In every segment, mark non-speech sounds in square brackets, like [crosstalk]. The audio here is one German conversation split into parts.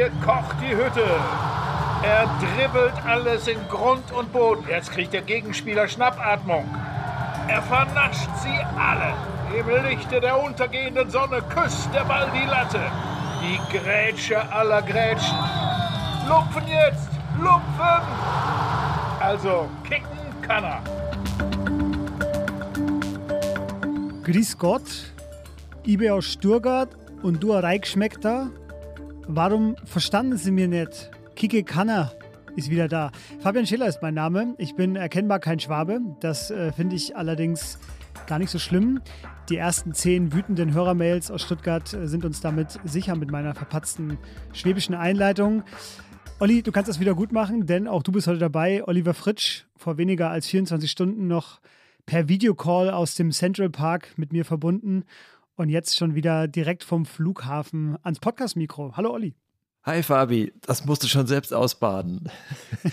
hier kocht die Hütte. Er dribbelt alles in Grund und Boden. Jetzt kriegt der Gegenspieler Schnappatmung. Er vernascht sie alle. Im Lichte der untergehenden Sonne küsst der Ball die Latte. Die Grätsche aller Grätschen. Lupfen jetzt! Lupfen! Also, kicken kann er. Grüß Gott, ich bin aus Sturgart und du ein Reichschmeckter. Warum verstanden Sie mir nicht? Kike Kanner ist wieder da. Fabian Schiller ist mein Name. Ich bin erkennbar kein Schwabe. Das äh, finde ich allerdings gar nicht so schlimm. Die ersten zehn wütenden Hörermails aus Stuttgart äh, sind uns damit sicher mit meiner verpatzten schwäbischen Einleitung. Olli, du kannst das wieder gut machen, denn auch du bist heute dabei. Oliver Fritsch, vor weniger als 24 Stunden noch per Videocall aus dem Central Park mit mir verbunden und jetzt schon wieder direkt vom Flughafen ans Podcast-Mikro. Hallo Olli. Hi Fabi, das musst du schon selbst ausbaden.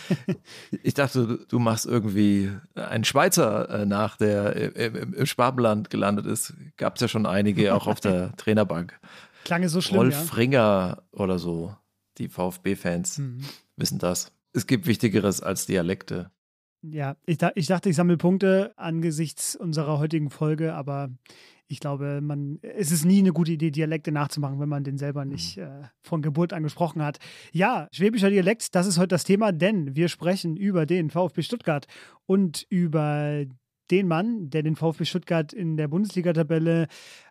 [laughs] ich dachte, du machst irgendwie einen Schweizer äh, nach, der im, im Schwabenland gelandet ist. Gab es ja schon einige, auch auf der [laughs] Trainerbank. Klang so schlimm, Rolf ja? Ringer oder so, die VfB-Fans mhm. wissen das. Es gibt Wichtigeres als Dialekte. Ja, ich, ich dachte, ich sammle Punkte angesichts unserer heutigen Folge, aber ich glaube, man, es ist nie eine gute Idee, Dialekte nachzumachen, wenn man den selber mhm. nicht äh, von Geburt an gesprochen hat. Ja, schwäbischer Dialekt, das ist heute das Thema, denn wir sprechen über den VfB Stuttgart und über den Mann, der den VfB Stuttgart in der Bundesliga-Tabelle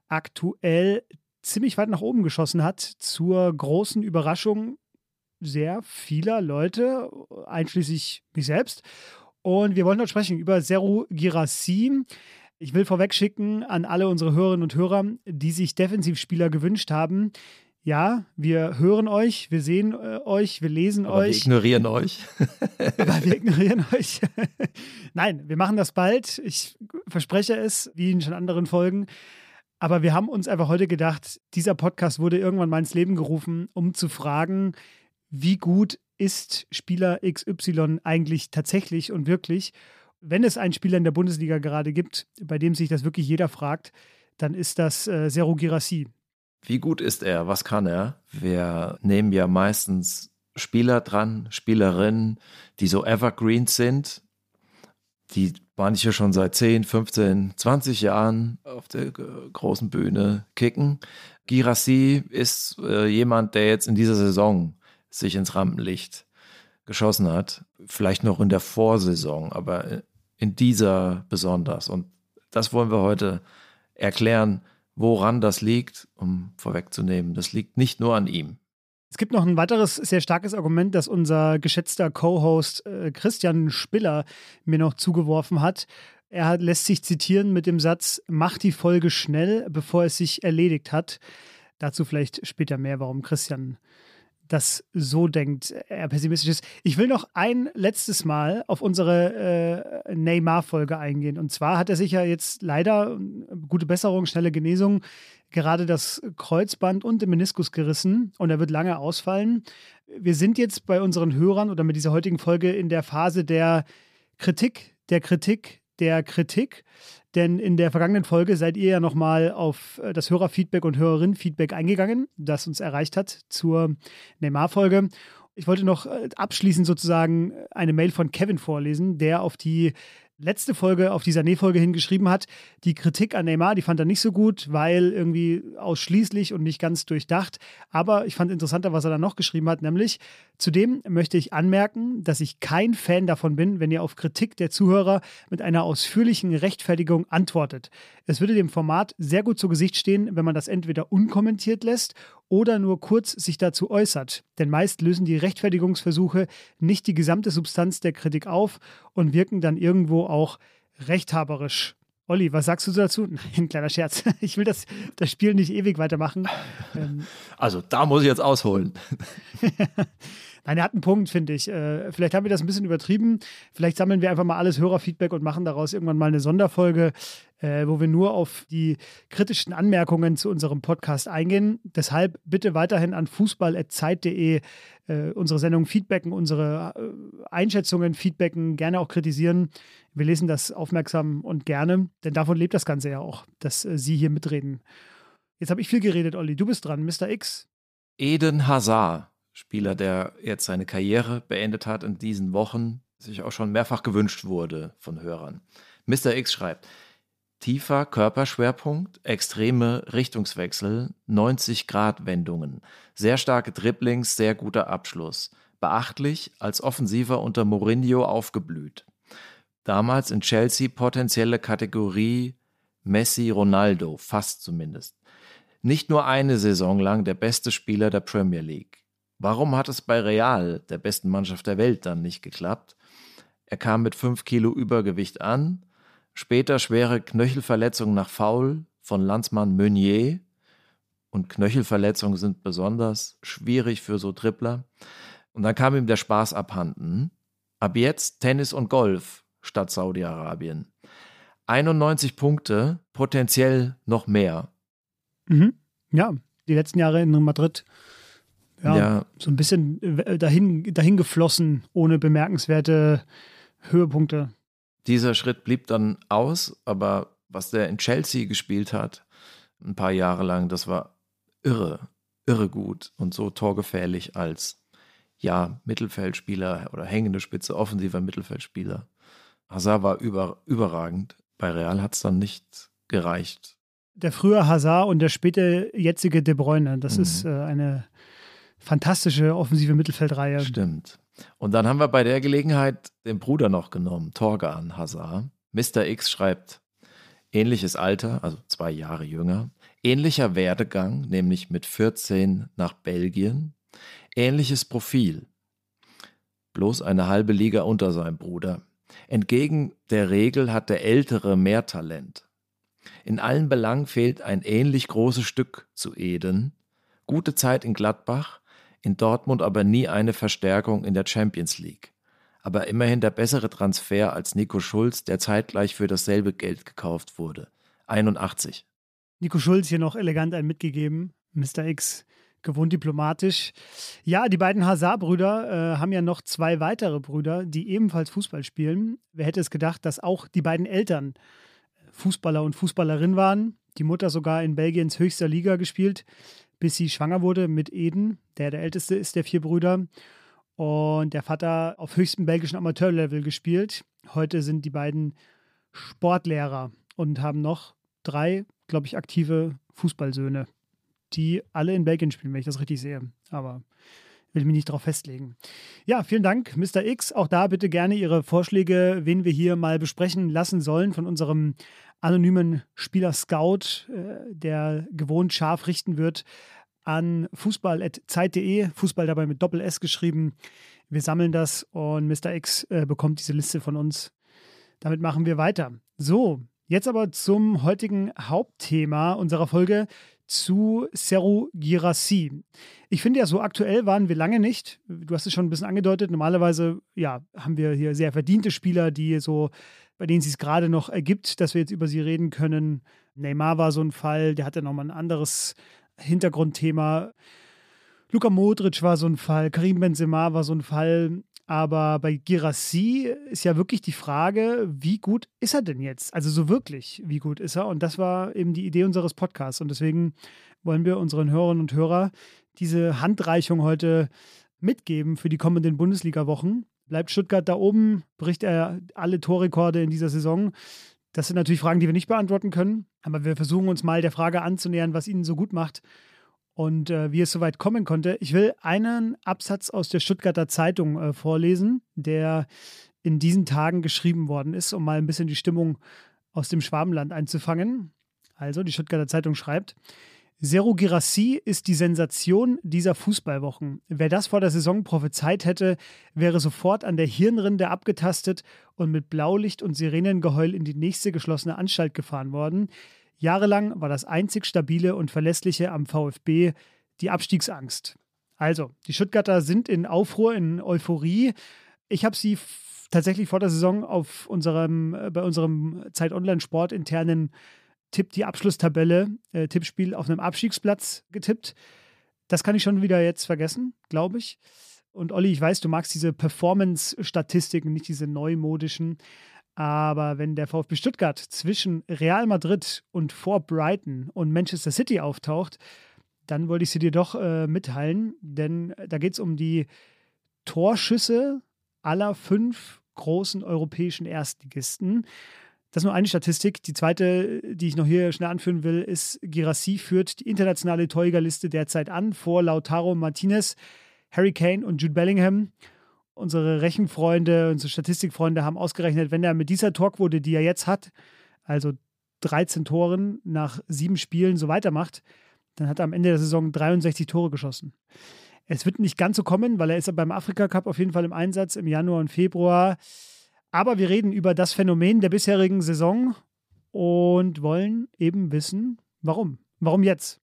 aktuell ziemlich weit nach oben geschossen hat, zur großen Überraschung sehr vieler Leute, einschließlich mich selbst. Und wir wollen heute sprechen über Seru Girassi. Ich will vorweg schicken an alle unsere Hörerinnen und Hörer, die sich Defensivspieler gewünscht haben. Ja, wir hören euch, wir sehen äh, euch, wir lesen Aber euch. Wir ignorieren euch. [laughs] Aber wir ignorieren euch. [laughs] Nein, wir machen das bald. Ich verspreche es, wie in schon anderen Folgen. Aber wir haben uns einfach heute gedacht, dieser Podcast wurde irgendwann mal ins Leben gerufen, um zu fragen, wie gut ist Spieler XY eigentlich tatsächlich und wirklich? Wenn es einen Spieler in der Bundesliga gerade gibt, bei dem sich das wirklich jeder fragt, dann ist das äh, Seru Girassi. Wie gut ist er? Was kann er? Wir nehmen ja meistens Spieler dran, Spielerinnen, die so Evergreens sind, die manche schon seit 10, 15, 20 Jahren auf der großen Bühne kicken. Girassi ist äh, jemand, der jetzt in dieser Saison sich ins Rampenlicht geschossen hat. Vielleicht noch in der Vorsaison, aber in dieser besonders. Und das wollen wir heute erklären, woran das liegt, um vorwegzunehmen. Das liegt nicht nur an ihm. Es gibt noch ein weiteres sehr starkes Argument, das unser geschätzter Co-Host äh, Christian Spiller mir noch zugeworfen hat. Er hat, lässt sich zitieren mit dem Satz: Mach die Folge schnell, bevor es sich erledigt hat. Dazu vielleicht später mehr, warum Christian das so denkt, er pessimistisch ist. Ich will noch ein letztes Mal auf unsere äh, Neymar-Folge eingehen. Und zwar hat er sich ja jetzt leider, gute Besserung, schnelle Genesung, gerade das Kreuzband und den Meniskus gerissen und er wird lange ausfallen. Wir sind jetzt bei unseren Hörern oder mit dieser heutigen Folge in der Phase der Kritik, der Kritik, der Kritik. Denn in der vergangenen Folge seid ihr ja nochmal auf äh, das Hörerfeedback und Hörerinnenfeedback eingegangen, das uns erreicht hat zur Neymar-Folge. Ich wollte noch äh, abschließend sozusagen eine Mail von Kevin vorlesen, der auf die letzte Folge auf dieser Nähfolge hingeschrieben hat. Die Kritik an Neymar, die fand er nicht so gut, weil irgendwie ausschließlich und nicht ganz durchdacht. Aber ich fand interessanter, was er dann noch geschrieben hat, nämlich zudem möchte ich anmerken, dass ich kein Fan davon bin, wenn ihr auf Kritik der Zuhörer mit einer ausführlichen Rechtfertigung antwortet. Es würde dem Format sehr gut zu Gesicht stehen, wenn man das entweder unkommentiert lässt oder nur kurz sich dazu äußert. Denn meist lösen die Rechtfertigungsversuche nicht die gesamte Substanz der Kritik auf und wirken dann irgendwo auch rechthaberisch. Olli, was sagst du dazu? [laughs] Nein, kleiner Scherz. [laughs] Ich will das, das Spiel nicht ewig weitermachen. Ähm, also da muss ich jetzt ausholen. [laughs] Nein, er hat einen Punkt, finde ich. Äh, vielleicht haben wir das ein bisschen übertrieben. Vielleicht sammeln wir einfach mal alles Hörerfeedback und machen daraus irgendwann mal eine Sonderfolge, äh, wo wir nur auf die kritischen Anmerkungen zu unserem Podcast eingehen. Deshalb bitte weiterhin an fußball.zeit.de äh, unsere Sendung feedbacken, unsere äh, Einschätzungen feedbacken, gerne auch kritisieren. Wir lesen das aufmerksam und gerne, denn davon lebt das Ganze ja auch, dass äh, Sie hier mitreden. Jetzt habe ich viel geredet, Olli. Du bist dran, Mr. X. Eden Hazard Spieler, der jetzt seine Karriere beendet hat in diesen Wochen, sich auch schon mehrfach gewünscht wurde von Hörern. Mr. X schreibt, tiefer Körperschwerpunkt, extreme Richtungswechsel, 90-Grad-Wendungen, sehr starke Dribblings, sehr guter Abschluss. Beachtlich, als Offensiver unter Mourinho aufgeblüht. Damals in Chelsea potenzielle Kategorie Messi, Ronaldo, fast zumindest. Nicht nur eine Saison lang der beste Spieler der Premier League. Warum hat es bei Real, der besten Mannschaft der Welt, dann nicht geklappt? Er kam mit 5 Kilo Übergewicht an, später schwere Knöchelverletzungen nach Foul von Landsmann Meunier. Und Knöchelverletzungen sind besonders schwierig für so Dribbler. Und dann kam ihm der Spaß abhanden. Ab jetzt Tennis und Golf statt Saudi-Arabien. 91 Punkte, potenziell noch mehr. Mhm. Ja, die letzten Jahre in Madrid ja, ja, so ein bisschen äh, dahin, dahin geflossen, ohne bemerkenswerte Höhepunkte. Dieser Schritt blieb dann aus, aber was der in Chelsea gespielt hat, ein paar Jahre lang, das war irre, irre gut und so torgefährlich als ja, Mittelfeldspieler oder hängende Spitze, offensiver Mittelfeldspieler. Hazard war über, überragend. Bei Real hat es dann nicht gereicht. Der frühe Hazard und der späte jetzige De Bruyne, das mhm. ist äh, eine fantastische offensive Mittelfeldreihe. Stimmt. Und dann haben wir bei der Gelegenheit den Bruder noch genommen, Torgan Hazard. Mr. X schreibt, ähnliches Alter, also zwei Jahre jünger, ähnlicher Werdegang, nämlich mit 14 nach Belgien, ähnliches Profil, bloß eine halbe Liga unter seinem Bruder. Entgegen der Regel hat der Ältere mehr Talent. In allen Belangen fehlt ein ähnlich großes Stück zu Eden. Gute Zeit in Gladbach, in Dortmund aber nie eine Verstärkung in der Champions League. Aber immerhin der bessere Transfer als Nico Schulz, der zeitgleich für dasselbe Geld gekauft wurde. 81. Nico Schulz hier noch elegant ein mitgegeben. Mr. X gewohnt diplomatisch. Ja, die beiden Hazard-Brüder äh, haben ja noch zwei weitere Brüder, die ebenfalls Fußball spielen. Wer hätte es gedacht, dass auch die beiden Eltern Fußballer und Fußballerin waren. Die Mutter sogar in Belgiens höchster Liga gespielt bis sie schwanger wurde mit Eden, der der älteste ist der vier Brüder. Und der Vater auf höchstem belgischen Amateurlevel gespielt. Heute sind die beiden Sportlehrer und haben noch drei, glaube ich, aktive Fußballsöhne, die alle in Belgien spielen, wenn ich das richtig sehe. Aber will mich nicht darauf festlegen. Ja, vielen Dank, Mr. X. Auch da bitte gerne Ihre Vorschläge, wen wir hier mal besprechen lassen sollen von unserem anonymen Spieler Scout, äh, der gewohnt scharf richten wird an fußball.zeit.de, Fußball dabei mit Doppel S geschrieben. Wir sammeln das und Mr. X äh, bekommt diese Liste von uns. Damit machen wir weiter. So, jetzt aber zum heutigen Hauptthema unserer Folge zu Seru Girassi. Ich finde ja, so aktuell waren wir lange nicht. Du hast es schon ein bisschen angedeutet. Normalerweise ja, haben wir hier sehr verdiente Spieler, die so, bei denen es sich gerade noch ergibt, dass wir jetzt über sie reden können. Neymar war so ein Fall, der hatte nochmal ein anderes Hintergrundthema. Luka Modric war so ein Fall, Karim Benzema war so ein Fall. Aber bei Girassi ist ja wirklich die Frage, wie gut ist er denn jetzt? Also so wirklich, wie gut ist er? Und das war eben die Idee unseres Podcasts. Und deswegen wollen wir unseren Hörerinnen und Hörern diese Handreichung heute mitgeben für die kommenden Bundesliga-Wochen. Bleibt Stuttgart da oben? Bricht er alle Torrekorde in dieser Saison? Das sind natürlich Fragen, die wir nicht beantworten können. Aber wir versuchen uns mal der Frage anzunähern, was ihn so gut macht und äh, wie es soweit kommen konnte. Ich will einen Absatz aus der Stuttgarter Zeitung äh, vorlesen, der in diesen Tagen geschrieben worden ist, um mal ein bisschen die Stimmung aus dem Schwabenland einzufangen. Also, die Stuttgarter Zeitung schreibt, Seru Girassi ist die Sensation dieser Fußballwochen. Wer das vor der Saison prophezeit hätte, wäre sofort an der Hirnrinde abgetastet und mit Blaulicht und Sirenengeheul in die nächste geschlossene Anstalt gefahren worden. Jahrelang war das einzig stabile und verlässliche am VfB die Abstiegsangst. Also, die Stuttgarter sind in Aufruhr, in Euphorie. Ich habe sie tatsächlich vor der Saison auf unserem, äh, bei unserem Zeit Online Sport internen Tipp die Abschlusstabelle, äh, Tippspiel auf einem Abstiegsplatz getippt. Das kann ich schon wieder jetzt vergessen, glaube ich. Und Olli, ich weiß, du magst diese Performance-Statistiken, nicht diese neumodischen. Aber wenn der VfB Stuttgart zwischen Real Madrid und vor Brighton und Manchester City auftaucht, dann wollte ich sie dir doch äh, mitteilen, denn da geht es um die Torschüsse aller fünf großen europäischen Erstligisten. Das ist nur eine Statistik. Die zweite, die ich noch hier schnell anführen will, ist, Girassi führt die internationale Torjägerliste derzeit an vor Lautaro Martinez, Harry Kane und Jude Bellingham. Unsere Rechenfreunde, unsere Statistikfreunde haben ausgerechnet, wenn er mit dieser Torquote, die er jetzt hat, also 13 Toren nach sieben Spielen so weitermacht, dann hat er am Ende der Saison 63 Tore geschossen. Es wird nicht ganz so kommen, weil er ist beim Afrika Cup auf jeden Fall im Einsatz im Januar und Februar. Aber wir reden über das Phänomen der bisherigen Saison und wollen eben wissen, warum. Warum jetzt?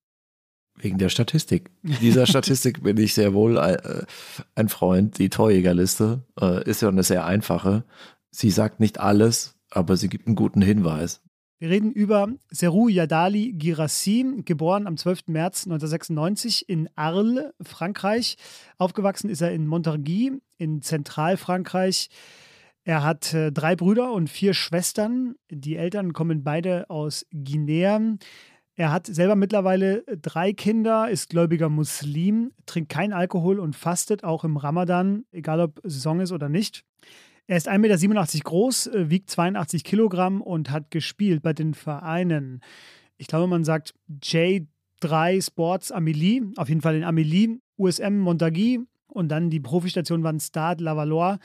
Wegen der Statistik. Dieser [laughs] Statistik bin ich sehr wohl äh, ein Freund. Die Torjägerliste äh, ist ja eine sehr einfache. Sie sagt nicht alles, aber sie gibt einen guten Hinweis. Wir reden über Serou Yadali Girassi, geboren am 12. März 1996 in Arles, Frankreich. Aufgewachsen ist er in Montargis in Zentralfrankreich. Er hat äh, drei Brüder und vier Schwestern. Die Eltern kommen beide aus Guinea. Er hat selber mittlerweile drei Kinder, ist gläubiger Muslim, trinkt kein Alkohol und fastet auch im Ramadan, egal ob Saison ist oder nicht. Er ist 1,87 Meter groß, äh, wiegt 82 Kilogramm und hat gespielt bei den Vereinen. Ich glaube, man sagt J3 Sports Amelie, auf jeden Fall in Amelie, USM Montargis und dann die Profistation waren Stade Lavallois,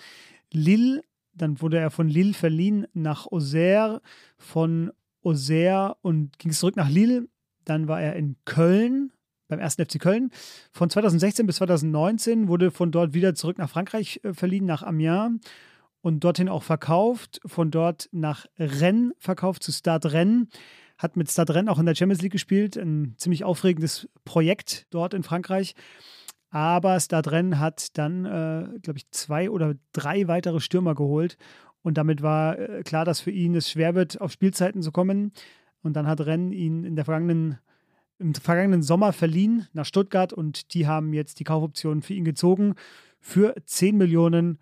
Lille, dann wurde er von Lille verliehen nach Auxerre, von Auxerre und ging zurück nach Lille. Dann war er in Köln, beim ersten FC Köln. Von 2016 bis 2019 wurde von dort wieder zurück nach Frankreich äh, verliehen, nach Amiens und dorthin auch verkauft, von dort nach Rennes verkauft zu Stade Rennes. Hat mit Stade Rennes auch in der Champions League gespielt, ein ziemlich aufregendes Projekt dort in Frankreich. Aber Stade Rennes hat dann, äh, glaube ich, zwei oder drei weitere Stürmer geholt. Und damit war äh, klar, dass für ihn es schwer wird, auf Spielzeiten zu kommen. Und dann hat Rennes ihn in der vergangenen, im vergangenen Sommer verliehen nach Stuttgart und die haben jetzt die Kaufoption für ihn gezogen für 10 Millionen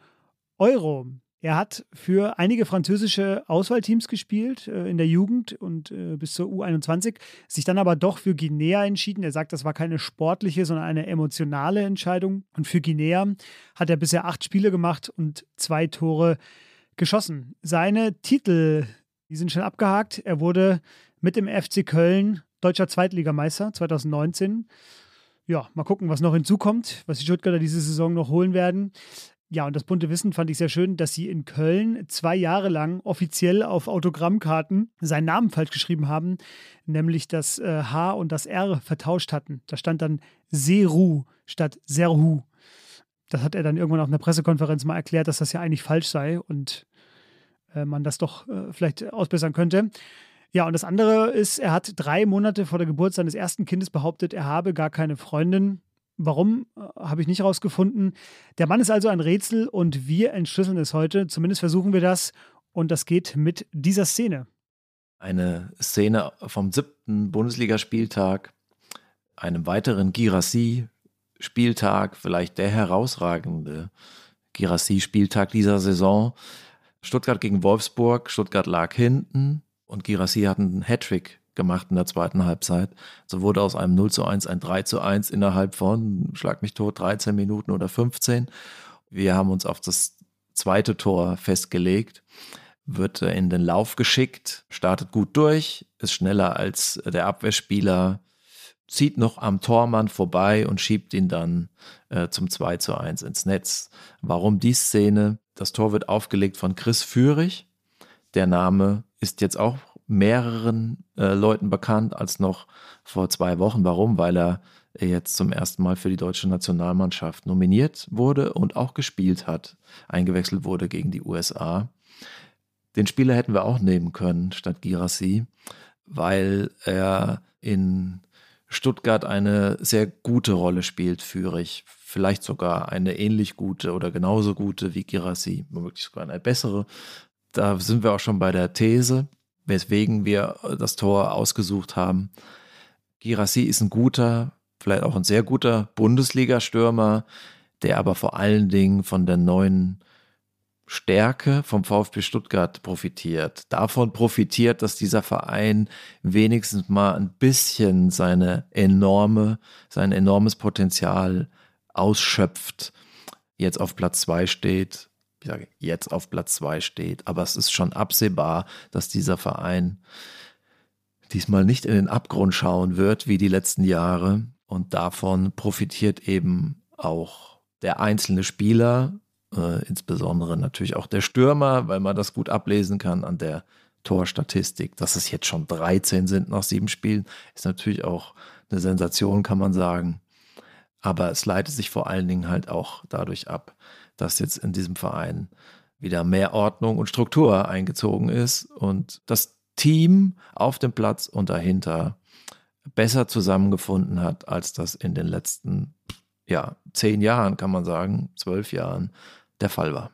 Euro. Er hat für einige französische Auswahlteams gespielt äh, in der Jugend und äh, bis zur U21, sich dann aber doch für Guinea entschieden. Er sagt, das war keine sportliche, sondern eine emotionale Entscheidung. Und für Guinea hat er bisher acht Spiele gemacht und zwei Tore geschossen. Seine Titel, die sind schon abgehakt. Er wurde mit dem FC Köln deutscher Zweitligameister 2019. Ja, mal gucken, was noch hinzukommt, was die Stuttgarter diese Saison noch holen werden. Ja, und das bunte Wissen fand ich sehr schön, dass sie in Köln zwei Jahre lang offiziell auf Autogrammkarten seinen Namen falsch geschrieben haben, nämlich das äh, H und das R vertauscht hatten. Da stand dann Seru statt Serhu. Das hat er dann irgendwann auf einer Pressekonferenz mal erklärt, dass das ja eigentlich falsch sei und äh, man das doch äh, vielleicht ausbessern könnte. Ja, und das andere ist, er hat drei Monate vor der Geburt seines ersten Kindes behauptet, er habe gar keine Freundin. Warum, äh, habe ich nicht rausgefunden. Der Mann ist also ein Rätsel und wir entschlüsseln es heute. Zumindest versuchen wir das. Und das geht mit dieser Szene. Eine Szene vom siebten Bundesligaspieltag, einem weiteren Girassi-Spieltag, vielleicht der herausragende Girassi-Spieltag dieser Saison. Stuttgart gegen Wolfsburg. Stuttgart lag hinten und Girassi hat einen Hattrick gemacht in der zweiten Halbzeit. So wurde aus einem 0 zu 1 ein 3 zu 1 innerhalb von, schlag mich tot, 13 Minuten oder 15. Wir haben uns auf das zweite Tor festgelegt, wird in den Lauf geschickt, startet gut durch, ist schneller als der Abwehrspieler, zieht noch am Tormann vorbei und schiebt ihn dann äh, zum 2 zu 1 ins Netz. Warum die Szene? Das Tor wird aufgelegt von Chris Führig. Der Name ist jetzt auch mehreren äh, Leuten bekannt als noch vor zwei Wochen. Warum? Weil er jetzt zum ersten Mal für die deutsche Nationalmannschaft nominiert wurde und auch gespielt hat, eingewechselt wurde gegen die USA. Den Spieler hätten wir auch nehmen können statt Girassi, weil er in Stuttgart eine sehr gute Rolle spielt, Führig. Vielleicht sogar eine ähnlich gute oder genauso gute wie Girassi, womöglich sogar eine bessere. Da sind wir auch schon bei der These weswegen wir das Tor ausgesucht haben. Girassi ist ein guter, vielleicht auch ein sehr guter Bundesliga-Stürmer, der aber vor allen Dingen von der neuen Stärke vom VfB Stuttgart profitiert. Davon profitiert, dass dieser Verein wenigstens mal ein bisschen seine enorme, sein enormes Potenzial ausschöpft, jetzt auf Platz zwei steht. Ich sage, jetzt auf Platz zwei steht, aber es ist schon absehbar, dass dieser Verein diesmal nicht in den Abgrund schauen wird wie die letzten Jahre. Und davon profitiert eben auch der einzelne Spieler, äh, insbesondere natürlich auch der Stürmer, weil man das gut ablesen kann an der Torstatistik. Dass es jetzt schon 13 sind nach sieben Spielen, ist natürlich auch eine Sensation, kann man sagen. Aber es leitet sich vor allen Dingen halt auch dadurch ab, dass jetzt in diesem Verein wieder mehr Ordnung und Struktur eingezogen ist und das Team auf dem Platz und dahinter besser zusammengefunden hat, als das in den letzten ja, zehn Jahren, kann man sagen, zwölf Jahren der Fall war.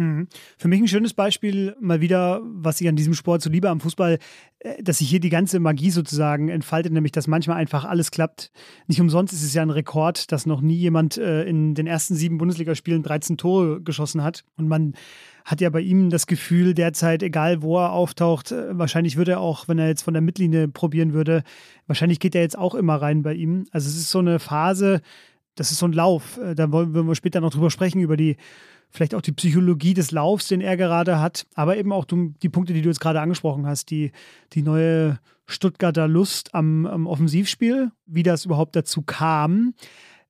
Hm. Für mich ein schönes Beispiel mal wieder, was ich an diesem Sport so liebe am Fußball, äh, dass sich hier die ganze Magie sozusagen entfaltet, nämlich dass manchmal einfach alles klappt. Nicht umsonst ist es ja ein Rekord, dass noch nie jemand äh, in den ersten sieben Bundesligaspielen 13 Tore geschossen hat. Und man hat ja bei ihm das Gefühl, derzeit, egal wo er auftaucht, äh, wahrscheinlich würde er auch, wenn er jetzt von der Mittellinie probieren würde, wahrscheinlich geht er jetzt auch immer rein bei ihm. Also es ist so eine Phase, das ist so ein Lauf. Da wollen wir später noch drüber sprechen, über die vielleicht auch die Psychologie des Laufs, den er gerade hat, aber eben auch die Punkte, die du jetzt gerade angesprochen hast, die, die neue Stuttgarter Lust am, am Offensivspiel, wie das überhaupt dazu kam.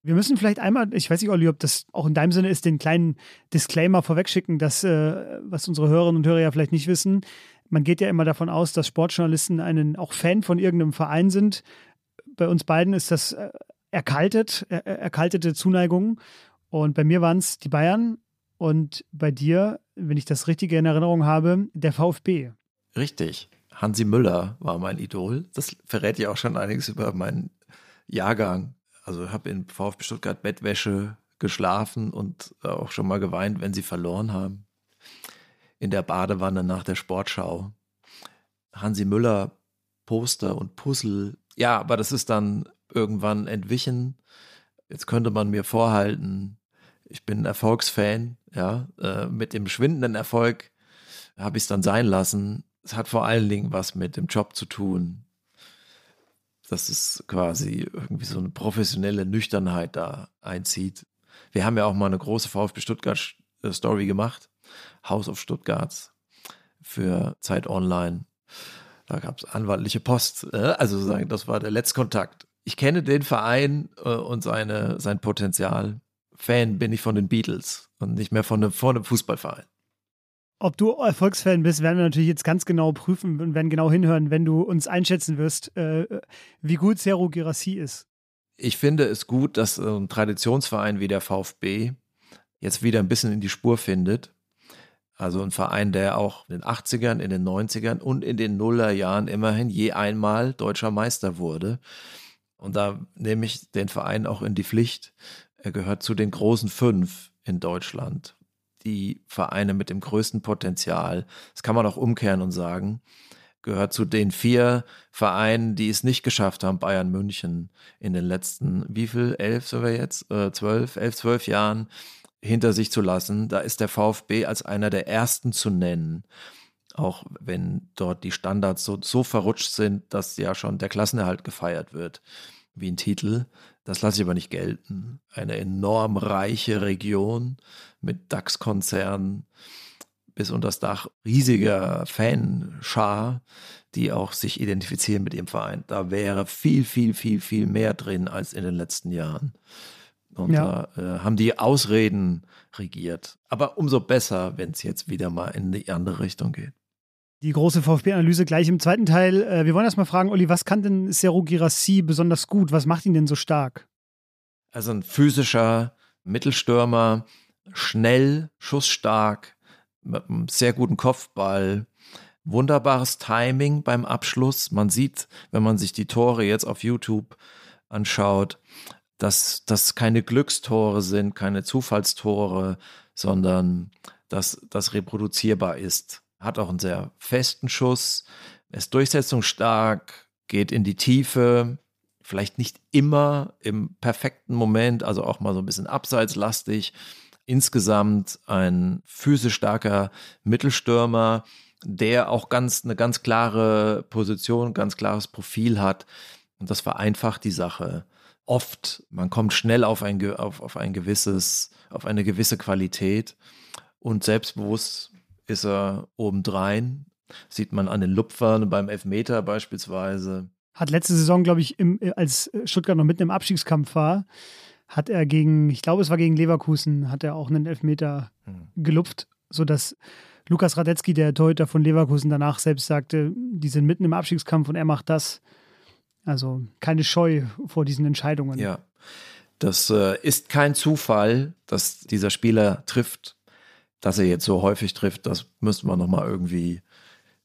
Wir müssen vielleicht einmal, ich weiß nicht, Olli, ob das auch in deinem Sinne ist, den kleinen Disclaimer vorwegschicken, dass, äh, was unsere Hörerinnen und Hörer ja vielleicht nicht wissen, man geht ja immer davon aus, dass Sportjournalisten einen auch Fan von irgendeinem Verein sind. Bei uns beiden ist das äh, erkaltet, er, erkaltete Zuneigung. Und bei mir waren es die Bayern und bei dir, wenn ich das richtige in Erinnerung habe, der VfB. Richtig. Hansi Müller war mein Idol. Das verrät ja auch schon einiges über meinen Jahrgang. Also habe in VfB Stuttgart Bettwäsche geschlafen und auch schon mal geweint, wenn sie verloren haben. In der Badewanne nach der Sportschau. Hansi Müller Poster und Puzzle. Ja, aber das ist dann irgendwann entwichen. Jetzt könnte man mir vorhalten, ich bin ein Erfolgsfan, ja, äh, mit dem schwindenden Erfolg habe ich es dann sein lassen. Es hat vor allen Dingen was mit dem Job zu tun. Dass es quasi irgendwie so eine professionelle Nüchternheit da einzieht. Wir haben ja auch mal eine große VfB Stuttgart äh, Story gemacht. House of Stuttgarts für Zeit Online. Da gab es anwaltliche Post. Äh, also sozusagen, das war der Letztkontakt. Ich kenne den Verein äh, und seine, sein Potenzial. Fan bin ich von den Beatles und nicht mehr von einem, von einem Fußballverein. Ob du Erfolgsfan bist, werden wir natürlich jetzt ganz genau prüfen und werden genau hinhören, wenn du uns einschätzen wirst, äh, wie gut Zero Girassi ist. Ich finde es gut, dass ein Traditionsverein wie der VfB jetzt wieder ein bisschen in die Spur findet. Also ein Verein, der auch in den 80ern, in den 90ern und in den Nullerjahren immerhin je einmal deutscher Meister wurde. Und da nehme ich den Verein auch in die Pflicht, er gehört zu den großen fünf in Deutschland. Die Vereine mit dem größten Potenzial. Das kann man auch umkehren und sagen. Gehört zu den vier Vereinen, die es nicht geschafft haben, Bayern München in den letzten, wie viel, elf sind wir jetzt? Äh, zwölf, elf, zwölf Jahren hinter sich zu lassen. Da ist der VfB als einer der ersten zu nennen auch wenn dort die Standards so, so verrutscht sind, dass ja schon der Klassenerhalt gefeiert wird, wie ein Titel. Das lasse ich aber nicht gelten. Eine enorm reiche Region mit DAX-Konzernen bis unter das Dach riesiger Fanschar, die auch sich identifizieren mit ihrem Verein. Da wäre viel, viel, viel, viel mehr drin als in den letzten Jahren. Und ja. da äh, haben die Ausreden regiert. Aber umso besser, wenn es jetzt wieder mal in die andere Richtung geht. Die große VfB-Analyse gleich im zweiten Teil. Äh, wir wollen erst mal fragen, Olli, was kann denn Seru Girassi besonders gut? Was macht ihn denn so stark? Also ein physischer Mittelstürmer, schnell, schussstark, mit einem sehr guten Kopfball, wunderbares Timing beim Abschluss. Man sieht, wenn man sich die Tore jetzt auf YouTube anschaut, dass das keine Glückstore sind, keine Zufallstore, sondern dass das reproduzierbar ist hat auch einen sehr festen Schuss, ist durchsetzungsstark, geht in die Tiefe, vielleicht nicht immer im perfekten Moment, also auch mal so ein bisschen abseitslastig. insgesamt ein physisch starker Mittelstürmer, der auch ganz eine ganz klare Position, ganz klares Profil hat. Und das vereinfacht die Sache. Oft, man kommt schnell auf ein, auf, auf ein gewisses, auf eine gewisse Qualität und selbstbewusst ist er obendrein. Sieht man an den Lupfern beim Elfmeter beispielsweise. Hat letzte Saison, glaube ich, im, als Stuttgart noch mitten im Abstiegskampf war, hat er gegen, ich glaube, es war gegen Leverkusen, hat er auch einen Elfmeter mhm. gelupft, sodass Lukas Radetzky, der Torhüter von Leverkusen, danach selbst sagte, die sind mitten im Abstiegskampf und er macht das. Also keine Scheu vor diesen Entscheidungen. Ja, das äh, ist kein Zufall, dass dieser Spieler trifft, dass er jetzt so häufig trifft. Das müssten wir nochmal irgendwie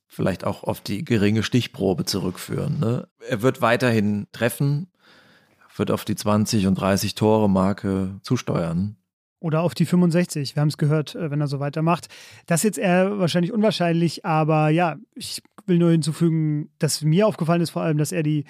vielleicht auch auf die geringe Stichprobe zurückführen. Ne? Er wird weiterhin treffen, wird auf die 20 und 30 Tore Marke zusteuern. Oder auf die 65, wir haben es gehört, äh, wenn er so weitermacht. Das ist jetzt eher wahrscheinlich unwahrscheinlich, aber ja, ich will nur hinzufügen, dass mir aufgefallen ist vor allem, dass er die,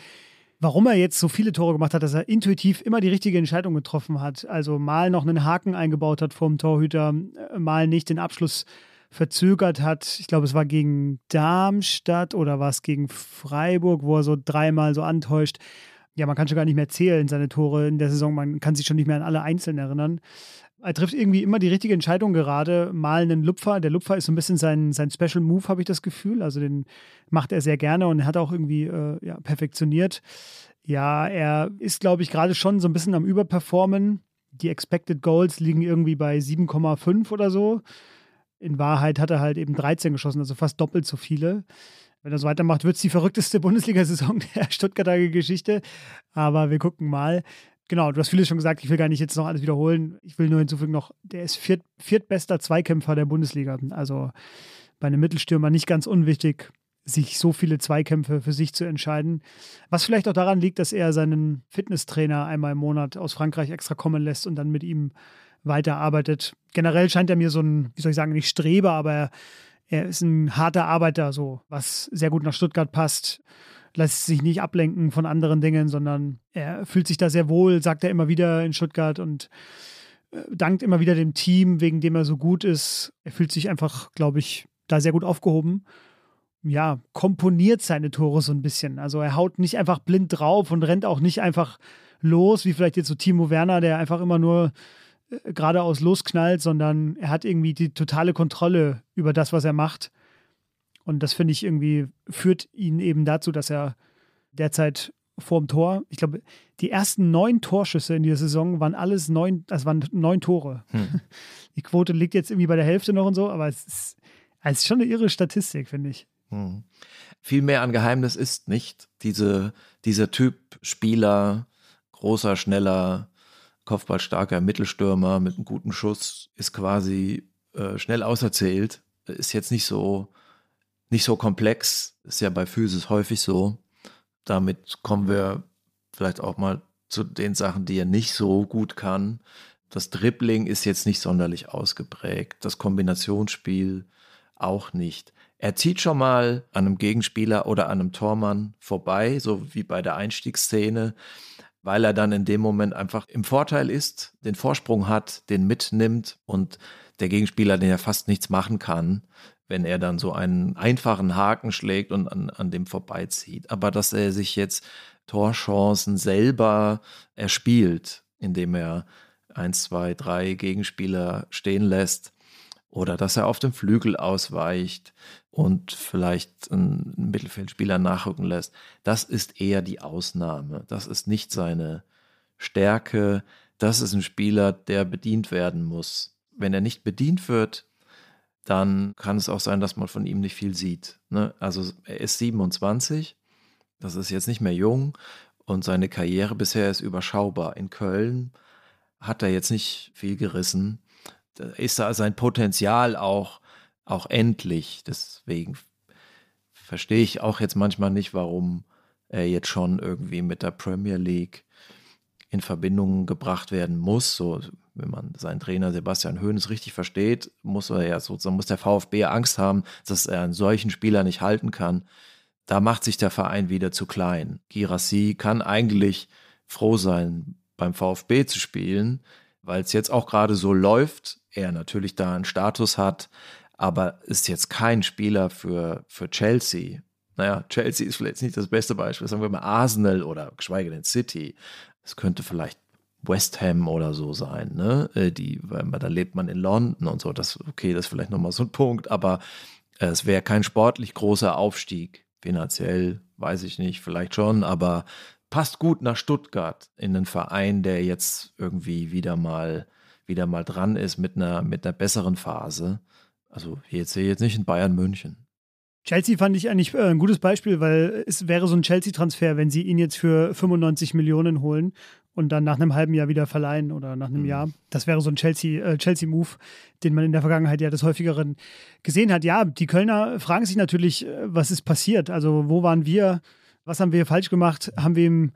warum er jetzt so viele Tore gemacht hat, dass er intuitiv immer die richtige Entscheidung getroffen hat. Also mal noch einen Haken eingebaut hat vom Torhüter, äh, mal nicht den Abschluss verzögert hat. Ich glaube, es war gegen Darmstadt oder war es gegen Freiburg, wo er so dreimal so antäuscht ja, man kann schon gar nicht mehr zählen, seine Tore in der Saison. Man kann sich schon nicht mehr an alle einzeln erinnern. Er trifft irgendwie immer die richtige Entscheidung gerade. Mal einen Lupfer. Der Lupfer ist so ein bisschen sein, sein Special Move, habe ich das Gefühl. Also den macht er sehr gerne und hat auch irgendwie äh, ja, perfektioniert. Ja, er ist, glaube ich, gerade schon so ein bisschen am Überperformen. Die Expected Goals liegen irgendwie bei 7,5 oder so. In Wahrheit hat er halt eben 13 geschossen, also fast doppelt so viele. Wenn er so weitermacht, wird es die verrückteste [laughs] Bundesliga-Saison der Stuttgarter Geschichte. Aber wir gucken mal. Genau, du hast vieles schon gesagt, ich will gar nicht jetzt noch alles wiederholen. Ich will nur hinzufügen noch, der ist viert, viertbester Zweikämpfer der Bundesliga. Also bei einem Mittelstürmer nicht ganz unwichtig, sich so viele Zweikämpfe für sich zu entscheiden. Was vielleicht auch daran liegt, dass er seinen Fitnesstrainer einmal im Monat aus Frankreich extra kommen lässt und dann mit ihm weiterarbeitet. Generell scheint er mir so ein, wie soll ich sagen, nicht Streber, aber er ist ein harter Arbeiter, so, was sehr gut nach Stuttgart passt. Lässt sich nicht ablenken von anderen Dingen, sondern er fühlt sich da sehr wohl, sagt er immer wieder in Stuttgart und äh, dankt immer wieder dem Team, wegen dem er so gut ist. Er fühlt sich einfach, glaube ich, da sehr gut aufgehoben. Ja, komponiert seine Tore so ein bisschen. Also er haut nicht einfach blind drauf und rennt auch nicht einfach los, wie vielleicht jetzt so Timo Werner, der einfach immer nur geradeaus losknallt, sondern er hat irgendwie die totale Kontrolle über das, was er macht. Und das finde ich irgendwie, führt ihn eben dazu, dass er derzeit vorm Tor, ich glaube, die ersten neun Torschüsse in dieser Saison waren alles neun, das waren neun Tore. Hm. [laughs] Die Quote liegt jetzt irgendwie bei der Hälfte noch und so, aber es ist, es ist schon eine irre Statistik, finde ich. Hm. Viel mehr an Geheimnis ist nicht. Diese, dieser Typ Spieler, großer, schneller, kopfballstarker Mittelstürmer mit einem guten Schuss, ist quasi äh, schnell auserzählt. Ist jetzt nicht so, nicht so komplex, ist ja bei Physis häufig so. Damit kommen wir vielleicht auch mal zu den Sachen, die er nicht so gut kann. Das Dribbling ist jetzt nicht sonderlich ausgeprägt. Das Kombinationsspiel auch nicht. Er zieht schon mal an einem Gegenspieler oder an einem Tormann vorbei, so wie bei der Einstiegsszene weil er dann in dem Moment einfach im Vorteil ist, den Vorsprung hat, den mitnimmt und der Gegenspieler, den ja fast nichts machen kann, wenn er dann so einen einfachen Haken schlägt und an, an dem vorbeizieht. Aber dass er sich jetzt Torchancen selber erspielt, indem er eins, zwei, drei Gegenspieler stehen lässt, oder dass er auf dem Flügel ausweicht und vielleicht einen Mittelfeldspieler nachrücken lässt. Das ist eher die Ausnahme. Das ist nicht seine Stärke. Das ist ein Spieler, der bedient werden muss. Wenn er nicht bedient wird, dann kann es auch sein, dass man von ihm nicht viel sieht. Ne? Also er ist 27, das ist jetzt nicht mehr jung und seine Karriere bisher ist überschaubar. In Köln hat er jetzt nicht viel gerissen ist da sein Potenzial auch, auch endlich. Deswegen verstehe ich auch jetzt manchmal nicht, warum er jetzt schon irgendwie mit der Premier League in Verbindung gebracht werden muss. So, wenn man seinen Trainer Sebastian Hoeneß richtig versteht, muss er ja sozusagen, muss der VfB Angst haben, dass er einen solchen Spieler nicht halten kann. Da macht sich der Verein wieder zu klein. Girassi kann eigentlich froh sein, beim VfB zu spielen, weil es jetzt auch gerade so läuft, er natürlich da einen Status hat, aber ist jetzt kein Spieler für, für Chelsea. Naja, Chelsea ist vielleicht nicht das beste Beispiel, sagen wir mal Arsenal oder geschweige denn City. Es könnte vielleicht West Ham oder so sein, ne? Äh, die, weil man, da lebt man in London und so. Das, okay, das ist vielleicht nochmal so ein Punkt, aber äh, es wäre kein sportlich großer Aufstieg. Finanziell weiß ich nicht, vielleicht schon, aber passt gut nach Stuttgart in einen Verein, der jetzt irgendwie wieder mal, wieder mal dran ist mit einer, mit einer besseren Phase. Also jetzt sehe ich jetzt nicht in Bayern München. Chelsea fand ich eigentlich äh, ein gutes Beispiel, weil es wäre so ein Chelsea-Transfer, wenn sie ihn jetzt für 95 Millionen holen und dann nach einem halben Jahr wieder verleihen oder nach einem mhm. Jahr. Das wäre so ein Chelsea, äh, Chelsea-Move, den man in der Vergangenheit ja des häufigeren gesehen hat. Ja, die Kölner fragen sich natürlich, äh, was ist passiert? Also, wo waren wir? Was haben wir falsch gemacht? Haben wir ihm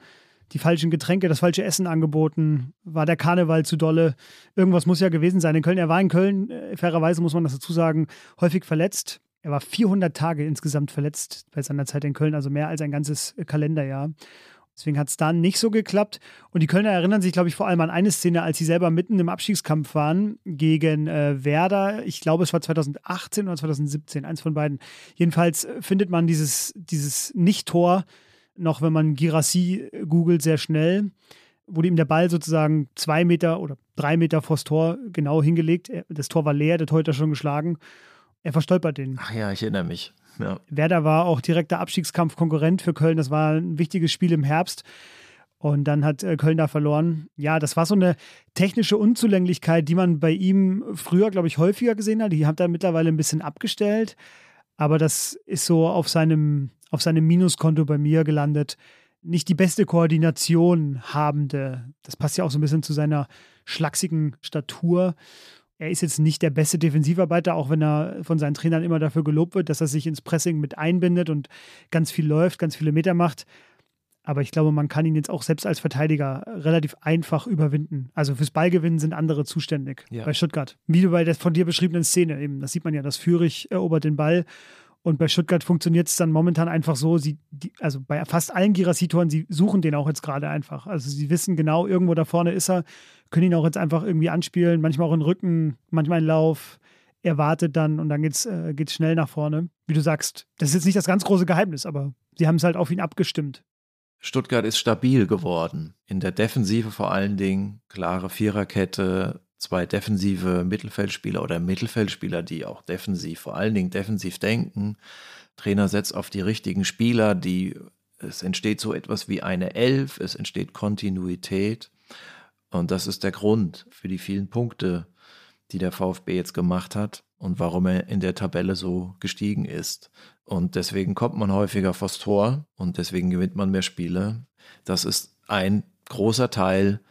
die falschen Getränke, das falsche Essen angeboten? War der Karneval zu dolle? Irgendwas muss ja gewesen sein in Köln. Er war in Köln, äh, fairerweise muss man das dazu sagen, häufig verletzt. Er war 400 Tage insgesamt verletzt bei seiner Zeit in Köln, also mehr als ein ganzes Kalenderjahr. Deswegen hat es da nicht so geklappt. Und die Kölner erinnern sich, glaube ich, vor allem an eine Szene, als sie selber mitten im Abstiegskampf waren gegen äh, Werder. Ich glaube, es war 2018 oder 2017, eins von beiden. Jedenfalls findet man dieses, dieses Nicht-Tor noch, wenn man Girassi googelt, sehr schnell. Wurde ihm der Ball sozusagen zwei Meter oder drei Meter vors Tor genau hingelegt. Das Tor war leer, der Torhüter schon geschlagen. Er verstolpert den. Ach ja, ich erinnere mich. Ja. Werder war auch direkter Abstiegskampf-Konkurrent für Köln. Das war ein wichtiges Spiel im Herbst. Und dann hat äh, Köln da verloren. Ja, das war so eine technische Unzulänglichkeit, die man bei ihm früher, glaube ich, häufiger gesehen hat. Die hat er mittlerweile ein bisschen abgestellt. Aber das ist so auf seinem, auf seinem Minuskonto bei mir gelandet. Nicht die beste Koordination habende. Das passt ja auch so ein bisschen zu seiner schlachsigen Statur er ist jetzt nicht der beste Defensivarbeiter, auch wenn er von seinen Trainern immer dafür gelobt wird, dass er sich ins Pressing mit einbindet und ganz viel läuft, ganz viele Meter macht. Aber ich glaube, man kann ihn jetzt auch selbst als Verteidiger relativ einfach überwinden. Also fürs Ballgewinnen sind andere zuständig ja. bei Stuttgart. Wie bei der von dir beschriebenen Szene eben. Das sieht man ja, dass Führig erobert den Ball und bei Stuttgart funktioniert es dann momentan einfach so, sie, die, also bei fast allen Girassi-Toren, sie suchen den auch jetzt gerade einfach. Also sie wissen genau, irgendwo da vorne ist er, können ihn auch jetzt einfach irgendwie anspielen, manchmal auch in den Rücken, manchmal in Lauf. Er wartet dann und dann geht's, äh, schnell nach vorne. Wie du sagst, das ist jetzt nicht das ganz große Geheimnis, aber sie haben es halt auf ihn abgestimmt. Stuttgart ist stabil geworden. In der Defensive vor allen Dingen, klare Viererkette, zwei defensive Mittelfeldspieler oder Mittelfeldspieler, die auch defensiv, vor allen Dingen defensiv denken. Trainer setzt auf die richtigen Spieler, die es entsteht so etwas wie eine Elf, es entsteht Kontinuität. Und das ist der Grund für die vielen Punkte, die der VfB jetzt gemacht hat und warum er in der Tabelle so gestiegen ist. Und deswegen kommt man häufiger vors Tor und deswegen gewinnt man mehr Spiele. Das ist ein großer Teil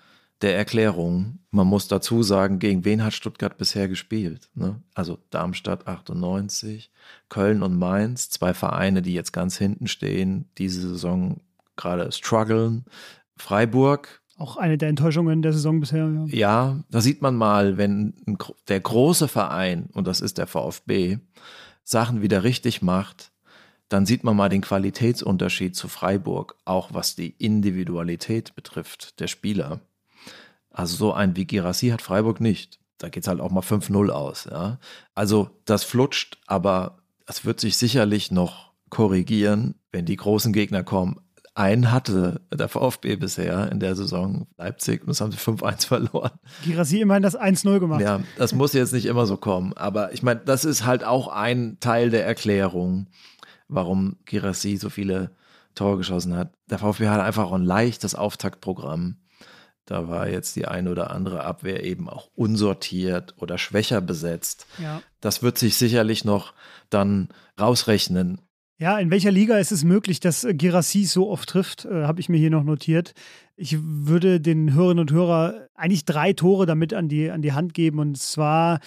der Erklärung. Man muss dazu sagen, gegen wen hat Stuttgart bisher gespielt? Ne? Also Darmstadt 98, Köln und Mainz, zwei Vereine, die jetzt ganz hinten stehen, diese Saison gerade strugglen. Freiburg. Auch eine der Enttäuschungen der Saison bisher. Ja, ja da sieht man mal, wenn der große Verein, und das ist der VfB, Sachen wieder richtig macht, dann sieht man mal den Qualitätsunterschied zu Freiburg, auch was die Individualität betrifft der Spieler. Also so ein wie Girassi hat Freiburg nicht. Da geht es halt auch mal 5-0 aus. Ja? Also das flutscht, aber es wird sich sicherlich noch korrigieren, wenn die großen Gegner kommen. Einen hatte der VfB bisher in der Saison Leipzig und das haben sie 5-1 [laughs] verloren. Girassi immerhin das 1-0 gemacht. Ja, das muss jetzt nicht immer so kommen. Aber ich meine, das ist halt auch ein Teil der Erklärung, warum Girassi so viele Tore geschossen hat. Der VfB hat einfach ein leichtes Auftaktprogramm. Da war jetzt die eine oder andere Abwehr eben auch unsortiert oder schwächer besetzt. Ja. Das wird sich sicherlich noch dann rausrechnen. Ja, in welcher Liga ist es möglich, dass Girassi so oft trifft? Äh, Habe ich mir hier noch notiert. Ich würde den Hörerinnen und Hörern eigentlich drei Tore damit an die, an die Hand geben. Und zwar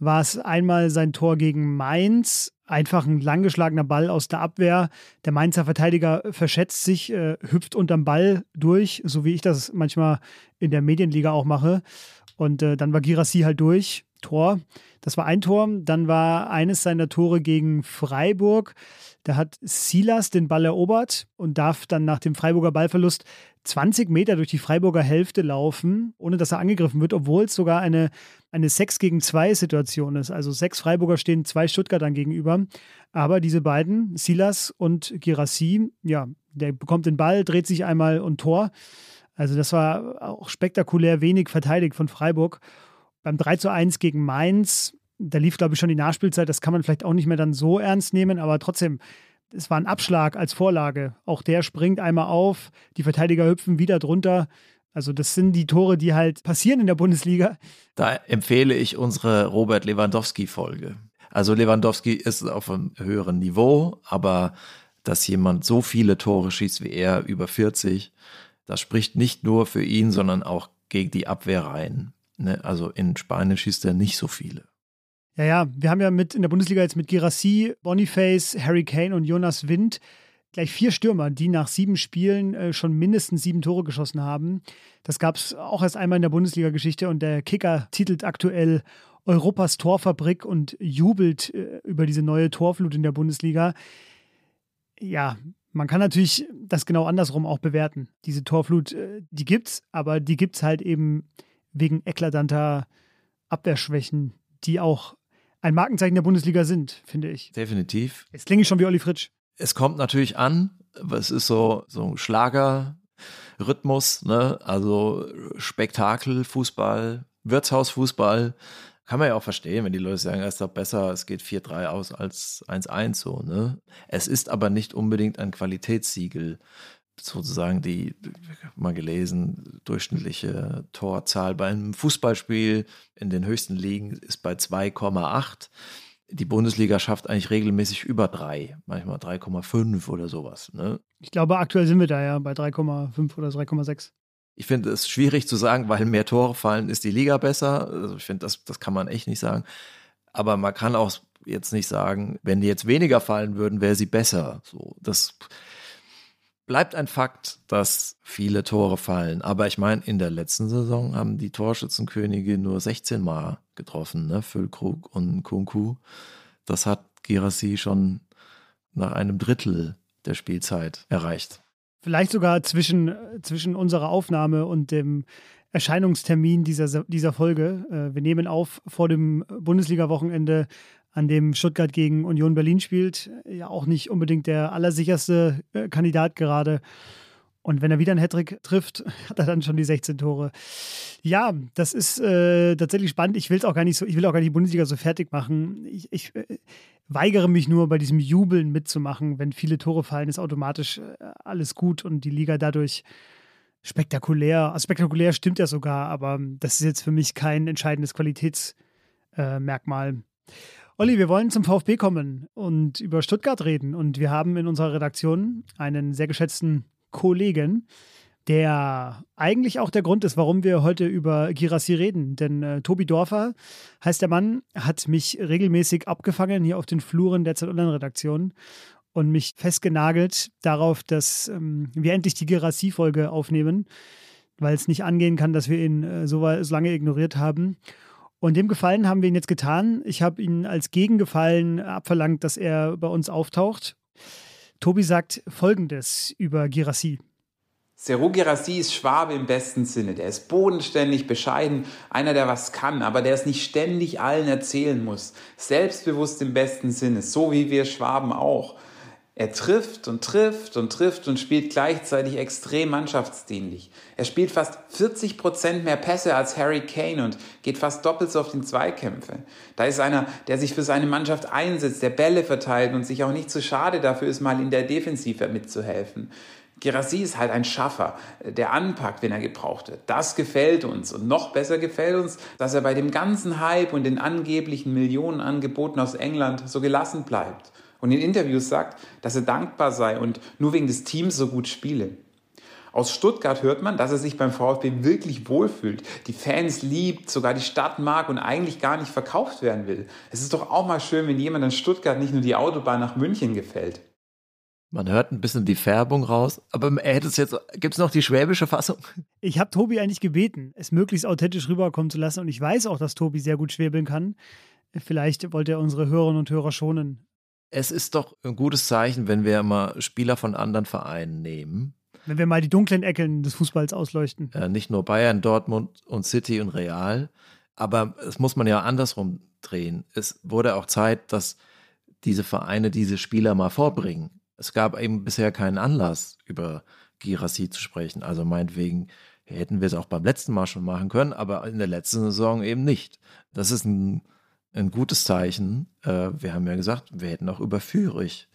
war es einmal sein Tor gegen Mainz, einfach ein langgeschlagener Ball aus der Abwehr. Der Mainzer Verteidiger verschätzt sich, äh, hüpft unterm Ball durch, so wie ich das manchmal in der Medienliga auch mache. Und äh, dann war Girassi halt durch. Tor. Das war ein Tor. Dann war eines seiner Tore gegen Freiburg. Da hat Silas den Ball erobert und darf dann nach dem Freiburger Ballverlust 20 Meter durch die Freiburger Hälfte laufen, ohne dass er angegriffen wird, obwohl es sogar eine, eine 6 gegen 2 Situation ist. Also sechs Freiburger stehen zwei Stuttgartern gegenüber. Aber diese beiden, Silas und Girassi, ja, der bekommt den Ball, dreht sich einmal und Tor. Also das war auch spektakulär wenig verteidigt von Freiburg. Beim 3 zu 1 gegen Mainz, da lief, glaube ich, schon die Nachspielzeit. Das kann man vielleicht auch nicht mehr dann so ernst nehmen, aber trotzdem, es war ein Abschlag als Vorlage. Auch der springt einmal auf, die Verteidiger hüpfen wieder drunter. Also das sind die Tore, die halt passieren in der Bundesliga. Da empfehle ich unsere Robert Lewandowski-Folge. Also Lewandowski ist auf einem höheren Niveau, aber dass jemand so viele Tore schießt wie er, über 40, das spricht nicht nur für ihn, sondern auch gegen die Abwehr rein. Ne? Also in Spanien schießt er nicht so viele. Ja, ja, wir haben ja mit in der Bundesliga jetzt mit Girassi, Boniface, Harry Kane und Jonas Wind gleich vier Stürmer, die nach sieben Spielen äh, schon mindestens sieben Tore geschossen haben. Das gab es auch erst einmal in der Bundesliga-Geschichte und der Kicker titelt aktuell Europas Torfabrik und jubelt äh, über diese neue Torflut in der Bundesliga. Ja, man kann natürlich das genau andersrum auch bewerten. Diese Torflut, äh, die gibt's, aber die gibt's halt eben wegen eklatanter Abwehrschwächen, die auch ein Markenzeichen der Bundesliga sind, finde ich. Definitiv. Jetzt klinge ich schon wie Olli Fritsch. Es kommt natürlich an, es ist so, so ein Schlagerrhythmus, ne? also Spektakel, Fußball, Wirtshausfußball. Kann man ja auch verstehen, wenn die Leute sagen, es ist doch besser, es geht 4-3 aus als 1-1 so. Ne? Es ist aber nicht unbedingt ein Qualitätssiegel sozusagen die, mal gelesen, durchschnittliche Torzahl beim Fußballspiel in den höchsten Ligen ist bei 2,8. Die Bundesliga schafft eigentlich regelmäßig über 3, manchmal 3,5 oder sowas. Ne? Ich glaube, aktuell sind wir da ja bei 3,5 oder 3,6. Ich finde es schwierig zu sagen, weil mehr Tore fallen, ist die Liga besser. Also ich finde, das, das kann man echt nicht sagen. Aber man kann auch jetzt nicht sagen, wenn die jetzt weniger fallen würden, wäre sie besser. So, das bleibt ein Fakt, dass viele Tore fallen. Aber ich meine, in der letzten Saison haben die Torschützenkönige nur 16 Mal getroffen, ne? Füllkrug und Kunku. Das hat Girassi schon nach einem Drittel der Spielzeit erreicht. Vielleicht sogar zwischen, zwischen unserer Aufnahme und dem Erscheinungstermin dieser, dieser Folge. Äh, wir nehmen auf vor dem Bundesliga-Wochenende an dem Stuttgart gegen Union Berlin spielt. Ja, auch nicht unbedingt der allersicherste äh, Kandidat gerade. Und wenn er wieder einen Hattrick trifft, [laughs] hat er dann schon die 16 Tore. Ja, das ist äh, tatsächlich spannend. Ich will es auch gar nicht so, ich will auch gar nicht die Bundesliga so fertig machen. Ich, ich äh, weigere mich nur bei diesem Jubeln mitzumachen. Wenn viele Tore fallen, ist automatisch äh, alles gut und die Liga dadurch spektakulär. Also spektakulär stimmt ja sogar, aber das ist jetzt für mich kein entscheidendes Qualitätsmerkmal. Olli, wir wollen zum VfB kommen und über Stuttgart reden. Und wir haben in unserer Redaktion einen sehr geschätzten Kollegen, der eigentlich auch der Grund ist, warum wir heute über Girassi reden. Denn äh, Tobi Dorfer heißt der Mann, hat mich regelmäßig abgefangen hier auf den Fluren der Zeit Online-Redaktion und mich festgenagelt darauf, dass ähm, wir endlich die Girassi-Folge aufnehmen, weil es nicht angehen kann, dass wir ihn äh, so lange ignoriert haben. Und dem Gefallen haben wir ihn jetzt getan. Ich habe ihn als Gegengefallen abverlangt, dass er bei uns auftaucht. Tobi sagt Folgendes über Girassi. Serou Girassi ist Schwabe im besten Sinne. Der ist bodenständig, bescheiden, einer, der was kann, aber der es nicht ständig allen erzählen muss. Selbstbewusst im besten Sinne, so wie wir Schwaben auch. Er trifft und trifft und trifft und spielt gleichzeitig extrem mannschaftsdienlich. Er spielt fast 40 Prozent mehr Pässe als Harry Kane und geht fast doppelt so auf den Zweikämpfe. Da ist einer, der sich für seine Mannschaft einsetzt, der Bälle verteilt und sich auch nicht zu schade dafür ist, mal in der Defensive mitzuhelfen. Gerassi ist halt ein Schaffer, der anpackt, wenn er gebraucht wird. Das gefällt uns. Und noch besser gefällt uns, dass er bei dem ganzen Hype und den angeblichen Millionenangeboten aus England so gelassen bleibt und in Interviews sagt, dass er dankbar sei und nur wegen des Teams so gut spiele. Aus Stuttgart hört man, dass er sich beim VfB wirklich wohlfühlt, die Fans liebt, sogar die Stadt mag und eigentlich gar nicht verkauft werden will. Es ist doch auch mal schön, wenn jemand in Stuttgart nicht nur die Autobahn nach München gefällt. Man hört ein bisschen die Färbung raus, aber er hätte es jetzt. Gibt es noch die schwäbische Fassung? Ich habe Tobi eigentlich gebeten, es möglichst authentisch rüberkommen zu lassen und ich weiß auch, dass Tobi sehr gut schwäbeln kann. Vielleicht wollte er unsere Hörerinnen und Hörer schonen. Es ist doch ein gutes Zeichen, wenn wir mal Spieler von anderen Vereinen nehmen. Wenn wir mal die dunklen Ecken des Fußballs ausleuchten. Äh, nicht nur Bayern, Dortmund und City und Real. Aber es muss man ja andersrum drehen. Es wurde auch Zeit, dass diese Vereine diese Spieler mal vorbringen. Es gab eben bisher keinen Anlass, über Girassi zu sprechen. Also meinetwegen hätten wir es auch beim letzten Mal schon machen können, aber in der letzten Saison eben nicht. Das ist ein, ein gutes Zeichen. Äh, wir haben ja gesagt, wir hätten auch über Fürich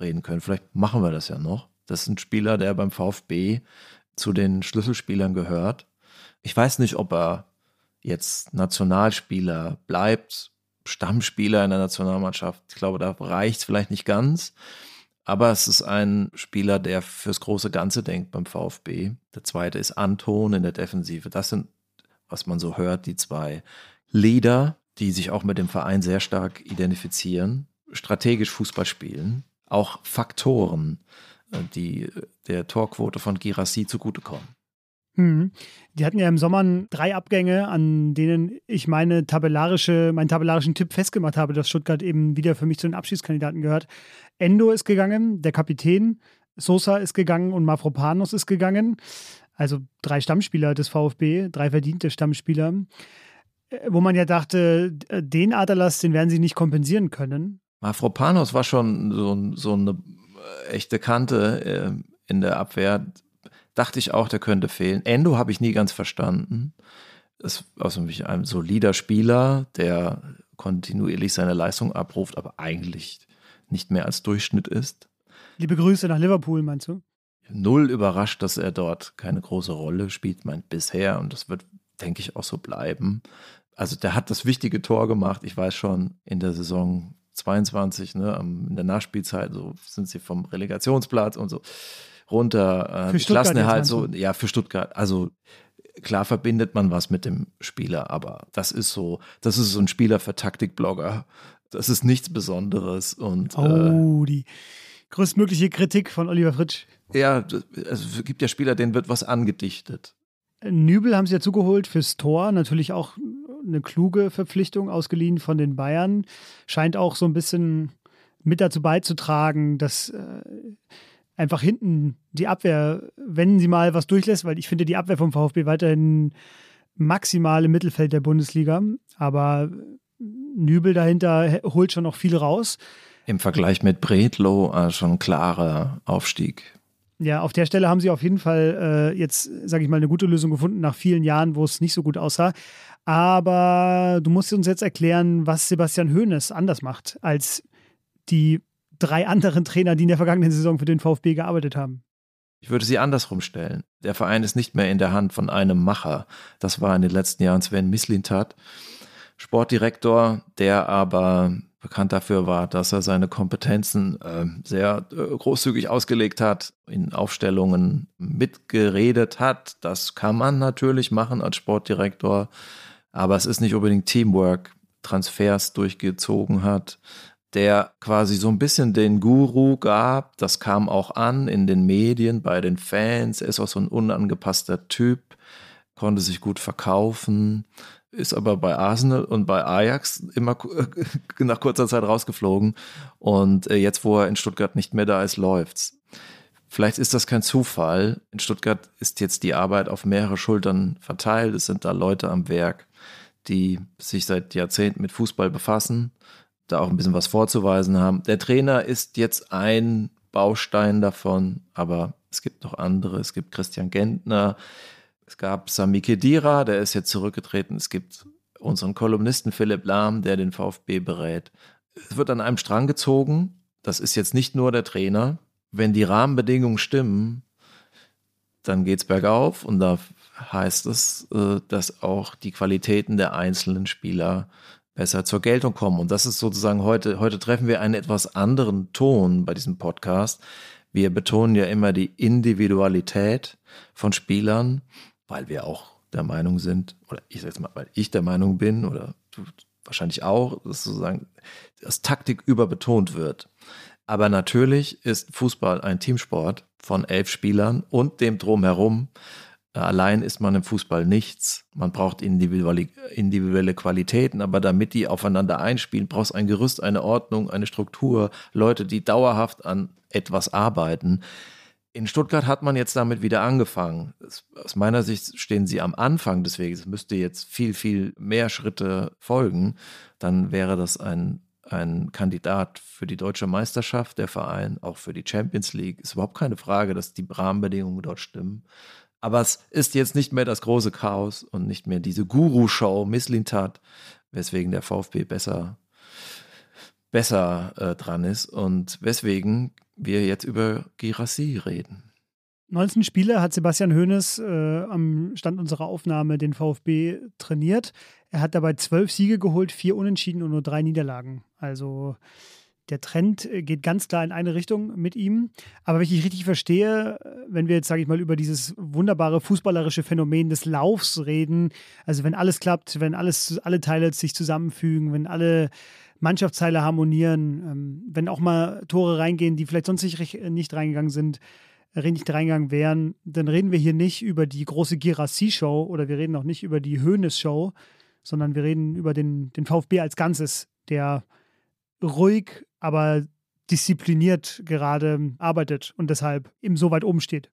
reden können. Vielleicht machen wir das ja noch. Das ist ein Spieler, der beim VfB zu den Schlüsselspielern gehört. Ich weiß nicht, ob er jetzt Nationalspieler bleibt, Stammspieler in der Nationalmannschaft. Ich glaube, da reicht es vielleicht nicht ganz. Aber es ist ein Spieler, der fürs große Ganze denkt beim VfB. Der zweite ist Anton in der Defensive. Das sind, was man so hört, die zwei Leader, die sich auch mit dem Verein sehr stark identifizieren, strategisch Fußball spielen, auch Faktoren, äh, die der Torquote von Girassi zugutekommen. Hm. Die hatten ja im Sommer drei Abgänge, an denen ich meine tabellarische, meinen tabellarischen Tipp festgemacht habe, dass Stuttgart eben wieder für mich zu den Abschiedskandidaten gehört. Endo ist gegangen, der Kapitän, Sosa ist gegangen und Mafropanos ist gegangen. Also drei Stammspieler des VfB, drei verdiente Stammspieler, äh, wo man ja dachte, äh, den Aderlass, den werden sie nicht kompensieren können. Mafropanos war schon so, so eine echte Kante in der Abwehr dachte ich auch, der könnte fehlen. Endo habe ich nie ganz verstanden. Ist also ein solider Spieler, der kontinuierlich seine Leistung abruft, aber eigentlich nicht mehr als Durchschnitt ist. Liebe Grüße nach Liverpool, meinst du? Null überrascht, dass er dort keine große Rolle spielt, meint bisher, und das wird, denke ich, auch so bleiben. Also der hat das wichtige Tor gemacht. Ich weiß schon, in der Saison 22, ne, in der Nachspielzeit, so sind sie vom Relegationsplatz und so runter. Äh, Klassenerhalt so, ja, für Stuttgart. Also klar verbindet man was mit dem Spieler, aber das ist so, das ist so ein Spieler für Taktikblogger. Das ist nichts Besonderes. Und, oh, äh, die größtmögliche Kritik von Oliver Fritsch. Ja, es gibt ja Spieler, denen wird was angedichtet. Nübel haben sie ja zugeholt fürs Tor, natürlich auch eine kluge Verpflichtung, ausgeliehen von den Bayern. Scheint auch so ein bisschen mit dazu beizutragen, dass äh, einfach hinten die Abwehr, wenn sie mal was durchlässt, weil ich finde die Abwehr vom VfB weiterhin maximal im Mittelfeld der Bundesliga, aber Nübel dahinter holt schon noch viel raus. Im Vergleich mit Bredlow äh, schon klarer Aufstieg. Ja, auf der Stelle haben sie auf jeden Fall äh, jetzt, sage ich mal, eine gute Lösung gefunden nach vielen Jahren, wo es nicht so gut aussah. Aber du musst uns jetzt erklären, was Sebastian Hoeneß anders macht als die drei anderen Trainer, die in der vergangenen Saison für den VfB gearbeitet haben. Ich würde sie andersrum stellen. Der Verein ist nicht mehr in der Hand von einem Macher. Das war in den letzten Jahren Sven Mislintat, Sportdirektor, der aber bekannt dafür war, dass er seine Kompetenzen äh, sehr äh, großzügig ausgelegt hat, in Aufstellungen mitgeredet hat. Das kann man natürlich machen als Sportdirektor, aber es ist nicht unbedingt Teamwork, Transfers durchgezogen hat, der quasi so ein bisschen den Guru gab. Das kam auch an in den Medien, bei den Fans. Er ist auch so ein unangepasster Typ, konnte sich gut verkaufen, ist aber bei Arsenal und bei Ajax immer [laughs] nach kurzer Zeit rausgeflogen. Und äh, jetzt, wo er in Stuttgart nicht mehr da ist, läuft's. Vielleicht ist das kein Zufall. In Stuttgart ist jetzt die Arbeit auf mehrere Schultern verteilt. Es sind da Leute am Werk, die sich seit Jahrzehnten mit Fußball befassen, da auch ein bisschen was vorzuweisen haben. Der Trainer ist jetzt ein Baustein davon, aber es gibt noch andere. Es gibt Christian Gentner, es gab Sami Kedira, der ist jetzt zurückgetreten. Es gibt unseren Kolumnisten Philipp Lahm, der den VfB berät. Es wird an einem Strang gezogen. Das ist jetzt nicht nur der Trainer. Wenn die Rahmenbedingungen stimmen, dann geht es bergauf und da heißt es, äh, dass auch die Qualitäten der einzelnen Spieler besser zur Geltung kommen. Und das ist sozusagen heute, heute treffen wir einen etwas anderen Ton bei diesem Podcast. Wir betonen ja immer die Individualität von Spielern, weil wir auch der Meinung sind, oder ich sage jetzt mal, weil ich der Meinung bin, oder du wahrscheinlich auch, dass sozusagen, dass Taktik überbetont wird. Aber natürlich ist Fußball ein Teamsport von elf Spielern und dem Drumherum. Allein ist man im Fußball nichts. Man braucht individuelle Qualitäten, aber damit die aufeinander einspielen, braucht es ein Gerüst, eine Ordnung, eine Struktur, Leute, die dauerhaft an etwas arbeiten. In Stuttgart hat man jetzt damit wieder angefangen. Aus meiner Sicht stehen sie am Anfang des Weges. Es müsste jetzt viel, viel mehr Schritte folgen. Dann wäre das ein, ein Kandidat für die deutsche Meisterschaft, der Verein, auch für die Champions League. Ist überhaupt keine Frage, dass die Rahmenbedingungen dort stimmen. Aber es ist jetzt nicht mehr das große Chaos und nicht mehr diese Guru-Show Misslintat, weswegen der VfB besser, besser äh, dran ist und weswegen wir jetzt über Girassi reden. 19 Spiele hat Sebastian Hoeneß äh, am Stand unserer Aufnahme den VfB trainiert. Er hat dabei zwölf Siege geholt, vier Unentschieden und nur drei Niederlagen. Also der Trend äh, geht ganz klar in eine Richtung mit ihm. Aber wenn ich richtig verstehe, äh, wenn wir jetzt, sage ich mal, über dieses wunderbare fußballerische Phänomen des Laufs reden, also wenn alles klappt, wenn alles, alle Teile sich zusammenfügen, wenn alle Mannschaftsteile harmonieren, ähm, wenn auch mal Tore reingehen, die vielleicht sonst nicht, äh, nicht reingegangen sind, nicht reingegangen wären, dann reden wir hier nicht über die große Girassi-Show oder wir reden auch nicht über die Hoeneß-Show, sondern wir reden über den, den VfB als Ganzes, der ruhig, aber diszipliniert gerade arbeitet und deshalb eben so weit oben steht.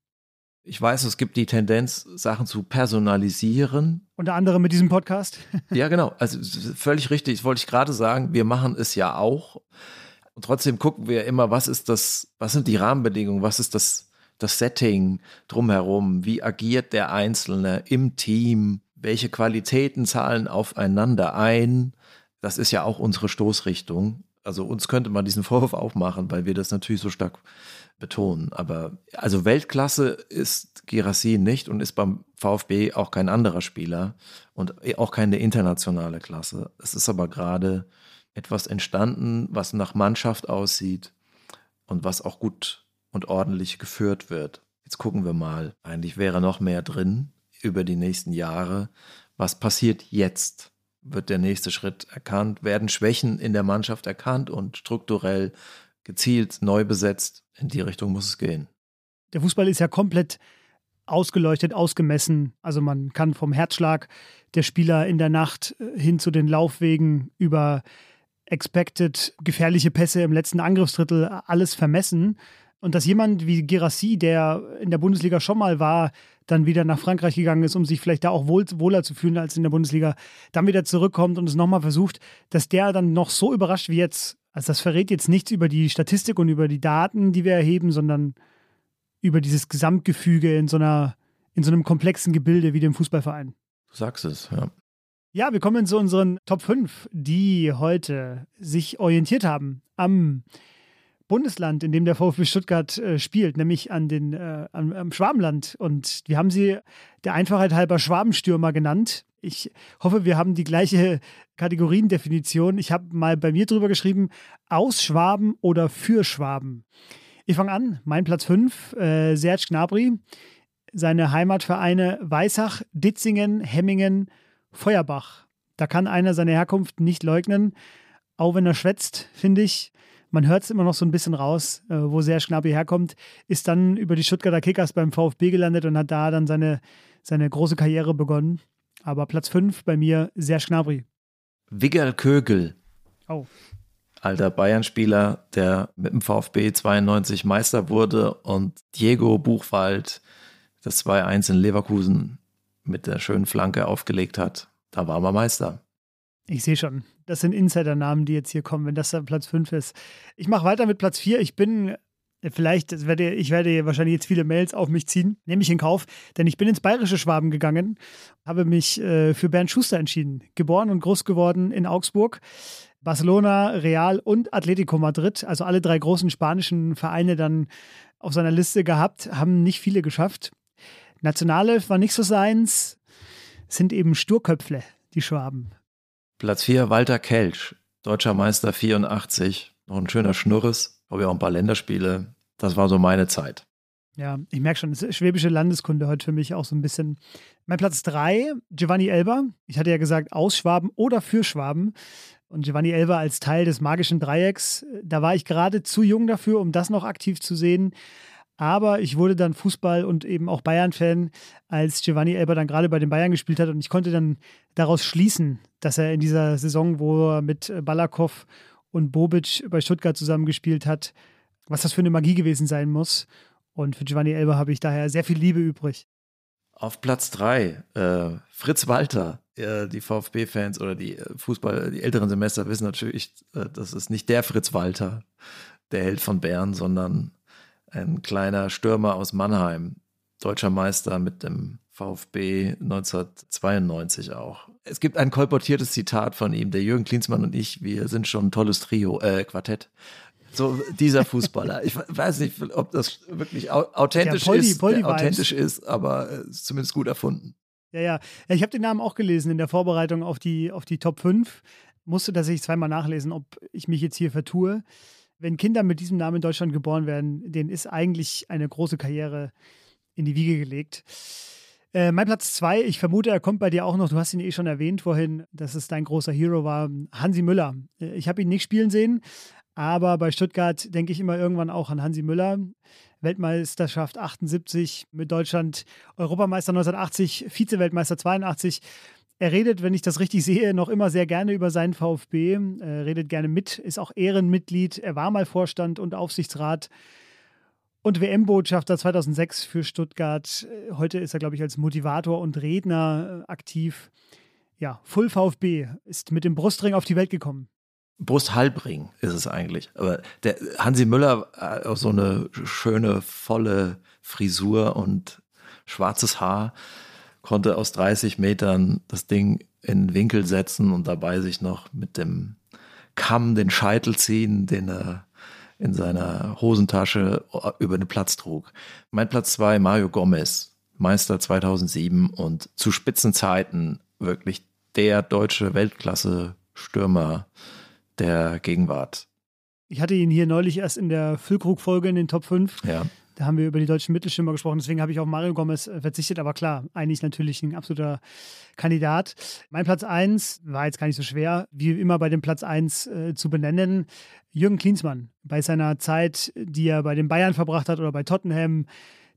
Ich weiß, es gibt die Tendenz, Sachen zu personalisieren. Unter anderem mit diesem Podcast. [laughs] ja, genau. Also völlig richtig. Das wollte ich gerade sagen. Wir machen es ja auch. Und trotzdem gucken wir immer, was ist das, was sind die Rahmenbedingungen, was ist das, das Setting drumherum, wie agiert der Einzelne im Team, welche Qualitäten zahlen aufeinander ein. Das ist ja auch unsere Stoßrichtung also uns könnte man diesen Vorwurf auch machen, weil wir das natürlich so stark betonen. Aber also Weltklasse ist Girassi nicht und ist beim VfB auch kein anderer Spieler und auch keine internationale Klasse. Es ist aber gerade etwas entstanden, was nach Mannschaft aussieht und was auch gut und ordentlich geführt wird. Jetzt gucken wir mal. Eigentlich wäre noch mehr drin über die nächsten Jahre. Was passiert jetzt? Wird der nächste Schritt erkannt, werden Schwächen in der Mannschaft erkannt und strukturell gezielt neu besetzt. In die Richtung muss es gehen. Der Fußball ist ja komplett ausgeleuchtet, ausgemessen. Also man kann vom Herzschlag der Spieler in der Nacht äh, hin zu den Laufwegen über expected gefährliche Pässe im letzten Angriffsdrittel alles vermessen. Und dass jemand wie Gerassi, der in der Bundesliga schon mal war, dann wieder nach Frankreich gegangen ist, um sich vielleicht da auch wohl, wohler zu fühlen als in der Bundesliga, dann wieder zurückkommt und es nochmal versucht, dass der dann noch so überrascht wie jetzt. Also das verrät jetzt nichts über die Statistik und über die Daten, die wir erheben, sondern über dieses Gesamtgefüge in so einer, in so einem komplexen Gebilde wie dem Fußballverein. Du sagst es, ja. Ja, wir kommen zu unseren Top 5, die heute sich orientiert haben am Bundesland, in dem der VfB Stuttgart äh, spielt, nämlich an den, äh, am, am, Schwabenland. Und wir haben sie der Einfachheit halber Schwabenstürmer genannt. Ich hoffe, wir haben die gleiche Kategoriendefinition. Ich habe mal bei mir drüber geschrieben, aus Schwaben oder für Schwaben. Ich fange an, mein Platz 5, äh, Serge Gnabry. Seine Heimatvereine Weissach, Ditzingen, Hemmingen, Feuerbach. Da kann einer seine Herkunft nicht leugnen, auch wenn er schwätzt, finde ich man hört es immer noch so ein bisschen raus, äh, wo Serge Gnabry herkommt, ist dann über die Stuttgarter Kickers beim VfB gelandet und hat da dann seine, seine große Karriere begonnen. Aber Platz 5 bei mir Serge Gnabry. Wigger Kögel. Oh. Alter Bayern-Spieler, der mit dem VfB 92 Meister wurde und Diego Buchwald das 2-1 in Leverkusen mit der schönen Flanke aufgelegt hat. Da war man Meister. Ich sehe schon. Das sind Insider-Namen, die jetzt hier kommen, wenn das dann Platz 5 ist. Ich mache weiter mit Platz 4. Ich bin, äh, vielleicht, werde, ich werde wahrscheinlich jetzt viele Mails auf mich ziehen, nehme ich in Kauf, denn ich bin ins bayerische Schwaben gegangen, habe mich äh, für Bernd Schuster entschieden. Geboren und groß geworden in Augsburg. Barcelona, Real und Atletico Madrid, also alle drei großen spanischen Vereine dann auf seiner Liste gehabt, haben nicht viele geschafft. Nationale war nicht so seins, sind eben Sturköpfle, die Schwaben. Platz 4 Walter Kelch, deutscher Meister 84. Noch ein schöner Schnurres, habe ja auch ein paar Länderspiele. Das war so meine Zeit. Ja, ich merke schon, das ist schwäbische Landeskunde heute für mich auch so ein bisschen. Mein Platz 3, Giovanni Elber. Ich hatte ja gesagt, aus Schwaben oder für Schwaben. Und Giovanni Elber als Teil des magischen Dreiecks, da war ich gerade zu jung dafür, um das noch aktiv zu sehen. Aber ich wurde dann Fußball und eben auch Bayern-Fan, als Giovanni Elber dann gerade bei den Bayern gespielt hat. Und ich konnte dann daraus schließen, dass er in dieser Saison, wo er mit Balakow und Bobic bei Stuttgart zusammengespielt hat, was das für eine Magie gewesen sein muss. Und für Giovanni Elber habe ich daher sehr viel Liebe übrig. Auf Platz drei äh, Fritz Walter. Äh, die VfB-Fans oder die äh, Fußball, die älteren Semester wissen natürlich, äh, das ist nicht der Fritz Walter, der Held von Bern, sondern ein kleiner Stürmer aus Mannheim, deutscher Meister mit dem VfB 1992 auch. Es gibt ein kolportiertes Zitat von ihm, der Jürgen Klinsmann und ich, wir sind schon ein tolles Trio, äh, Quartett. So dieser Fußballer. Ich weiß nicht, ob das wirklich authentisch, Poldi, ist, Poldi authentisch ist, aber äh, ist zumindest gut erfunden. Ja, ja. Ich habe den Namen auch gelesen in der Vorbereitung auf die, auf die Top 5. Musste tatsächlich zweimal nachlesen, ob ich mich jetzt hier vertue. Wenn Kinder mit diesem Namen in Deutschland geboren werden, denen ist eigentlich eine große Karriere in die Wiege gelegt. Äh, mein Platz zwei, ich vermute, er kommt bei dir auch noch. Du hast ihn eh schon erwähnt vorhin, dass es dein großer Hero war, Hansi Müller. Äh, ich habe ihn nicht spielen sehen, aber bei Stuttgart denke ich immer irgendwann auch an Hansi Müller. Weltmeisterschaft 78 mit Deutschland, Europameister 1980, Vize-Weltmeister 82. Er redet, wenn ich das richtig sehe, noch immer sehr gerne über seinen VfB. Er redet gerne mit, ist auch Ehrenmitglied. Er war mal Vorstand und Aufsichtsrat und WM-Botschafter 2006 für Stuttgart. Heute ist er, glaube ich, als Motivator und Redner aktiv. Ja, Full VfB ist mit dem Brustring auf die Welt gekommen. Brusthalbring ist es eigentlich. Aber der Hansi Müller hat auch so eine schöne, volle Frisur und schwarzes Haar, konnte aus 30 Metern das Ding in den Winkel setzen und dabei sich noch mit dem Kamm den Scheitel ziehen, den er in seiner Hosentasche über den Platz trug. Mein Platz zwei Mario Gomez, Meister 2007 und zu Spitzenzeiten wirklich der deutsche Weltklasse-Stürmer der Gegenwart. Ich hatte ihn hier neulich erst in der Füllkrug-Folge in den Top 5. Ja. Da haben wir über die deutschen Mittelstürmer gesprochen, deswegen habe ich auf Mario Gomez äh, verzichtet, aber klar, eigentlich natürlich ein absoluter Kandidat. Mein Platz 1 war jetzt gar nicht so schwer, wie immer bei dem Platz 1 äh, zu benennen. Jürgen Klinsmann, bei seiner Zeit, die er bei den Bayern verbracht hat oder bei Tottenham,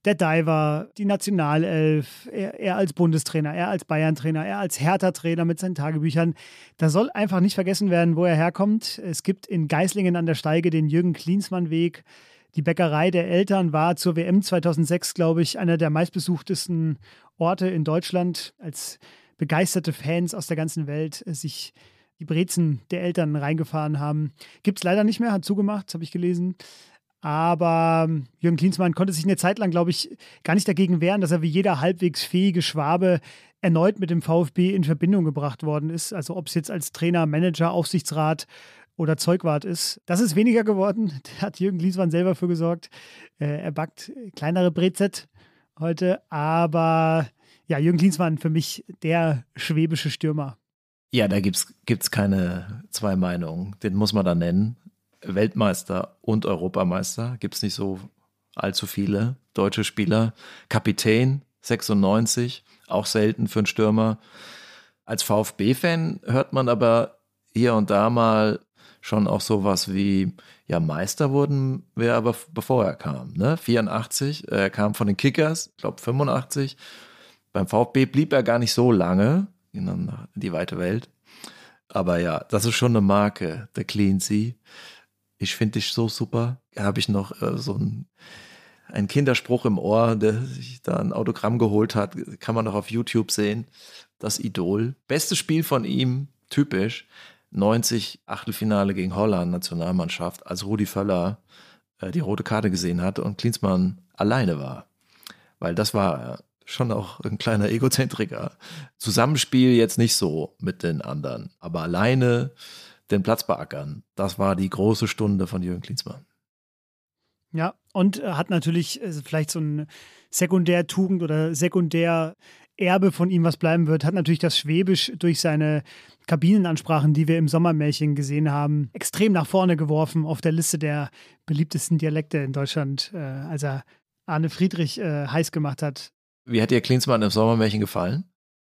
der Diver, die Nationalelf, er, er als Bundestrainer, er als Bayern-Trainer, er als Hertha-Trainer mit seinen Tagebüchern. Da soll einfach nicht vergessen werden, wo er herkommt. Es gibt in Geislingen an der Steige den Jürgen Klinsmann-Weg. Die Bäckerei der Eltern war zur WM 2006, glaube ich, einer der meistbesuchtesten Orte in Deutschland, als begeisterte Fans aus der ganzen Welt sich die Brezen der Eltern reingefahren haben. Gibt es leider nicht mehr, hat zugemacht, habe ich gelesen. Aber ähm, Jürgen Klinsmann konnte sich eine Zeit lang, glaube ich, gar nicht dagegen wehren, dass er wie jeder halbwegs fähige Schwabe erneut mit dem VfB in Verbindung gebracht worden ist. Also ob es jetzt als Trainer, Manager, Aufsichtsrat oder Zeugwart ist. Das ist weniger geworden. [laughs] Da hat Jürgen Klinsmann selber für gesorgt. Äh, er backt kleinere Brezett heute. Aber ja, Jürgen Klinsmann für mich der schwäbische Stürmer. Ja, da gibt es keine zwei Meinungen. Den muss man da nennen. Weltmeister und Europameister. Gibt es nicht so allzu viele deutsche Spieler. Kapitän 96, auch selten für einen Stürmer. Als VfB-Fan hört man aber hier und da mal schon auch sowas wie, ja, Meister wurden wir aber bevor er kam. Ne? 84, er kam von den Kickers, ich glaube 85. Beim VfB blieb er gar nicht so lange in die weite Welt. Aber ja, das ist schon eine Marke, der Clean Sea. Ich finde dich so super. Habe ich noch äh, so ein, ein Kinderspruch im Ohr, der sich da ein Autogramm geholt hat. Kann man noch auf YouTube sehen. Das Idol. Bestes Spiel von ihm, typisch. 90 Achtelfinale gegen Holland, Nationalmannschaft, als Rudi Völler äh, die rote Karte gesehen hatte und Klinsmann alleine war. Weil das war schon auch ein kleiner Egozentriker. Zusammenspiel jetzt nicht so mit den anderen, aber alleine den Platz beackern. Das war die große Stunde von Jürgen Klinsmann. Ja, und hat natürlich äh, vielleicht so ein Sekundärtugend oder Sekundärerbe von ihm, was bleiben wird, hat natürlich das Schwäbisch durch seine Kabinenansprachen, die wir im Sommermärchen gesehen haben, extrem nach vorne geworfen auf der Liste der beliebtesten Dialekte in Deutschland, äh, als er Arne Friedrich äh, heiß gemacht hat. Wie hat dir Klinsmann im Sommermärchen gefallen?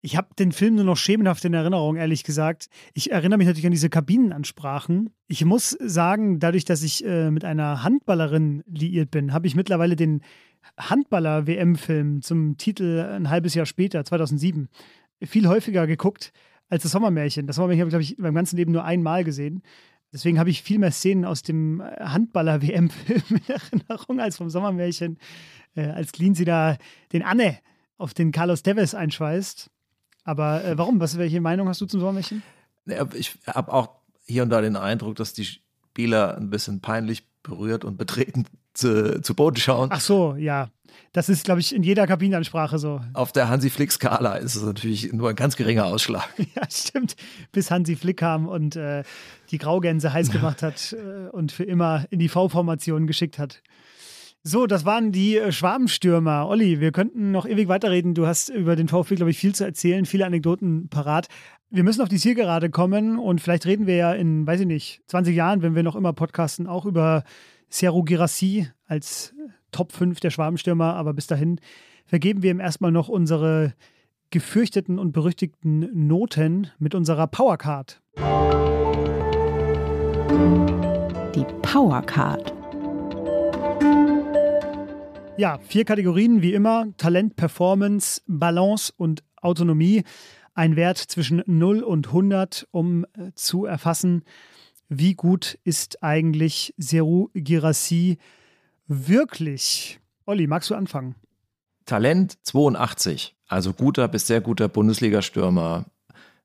Ich habe den Film nur noch schemenhaft in Erinnerung, ehrlich gesagt. Ich erinnere mich natürlich an diese Kabinenansprachen. Ich muss sagen, dadurch, dass ich äh, mit einer Handballerin liiert bin, habe ich mittlerweile den Handballer-WM-Film zum Titel ein halbes Jahr später, 2007, viel häufiger geguckt als das Sommermärchen. Das Sommermärchen habe ich, glaube ich, in meinem ganzen Leben nur einmal gesehen. Deswegen habe ich viel mehr Szenen aus dem Handballer-WM-Film in Erinnerung als vom Sommermärchen, äh, als Clean sie da den Anne auf den Carlos Tevez einschweißt. Aber äh, warum? Was, welche Meinung hast du zum Sommermärchen? Ich habe auch hier und da den Eindruck, dass die Spieler ein bisschen peinlich berührt und betreten zu, zu Boden schauen. Ach so, ja. Das ist, glaube ich, in jeder Kabinenansprache so. Auf der Hansi Flick-Skala ist es natürlich nur ein ganz geringer Ausschlag. [laughs] ja, stimmt. Bis Hansi Flick kam und äh, die Graugänse heiß gemacht hat [laughs] äh, und für immer in die V-Formation geschickt hat. So, das waren die äh, Schwabenstürmer. Olli, wir könnten noch ewig weiterreden. Du hast über den VfB, glaube ich, viel zu erzählen, viele Anekdoten parat. Wir müssen auf die Zielgerade kommen und vielleicht reden wir ja in, weiß ich nicht, 20 Jahren, wenn wir noch immer podcasten, auch über Serou Girassi als Top 5 der Schwabenstürmer. Aber bis dahin vergeben wir ihm erstmal noch unsere gefürchteten und berüchtigten Noten mit unserer Powercard. Die Powercard. Ja, vier Kategorien wie immer: Talent, Performance, Balance und Autonomie. Ein Wert zwischen 0 und 100, um äh, zu erfassen, wie gut ist eigentlich Serou Girassi wirklich? Olli, magst du anfangen? Talent 82, also guter bis sehr guter Bundesliga-Stürmer,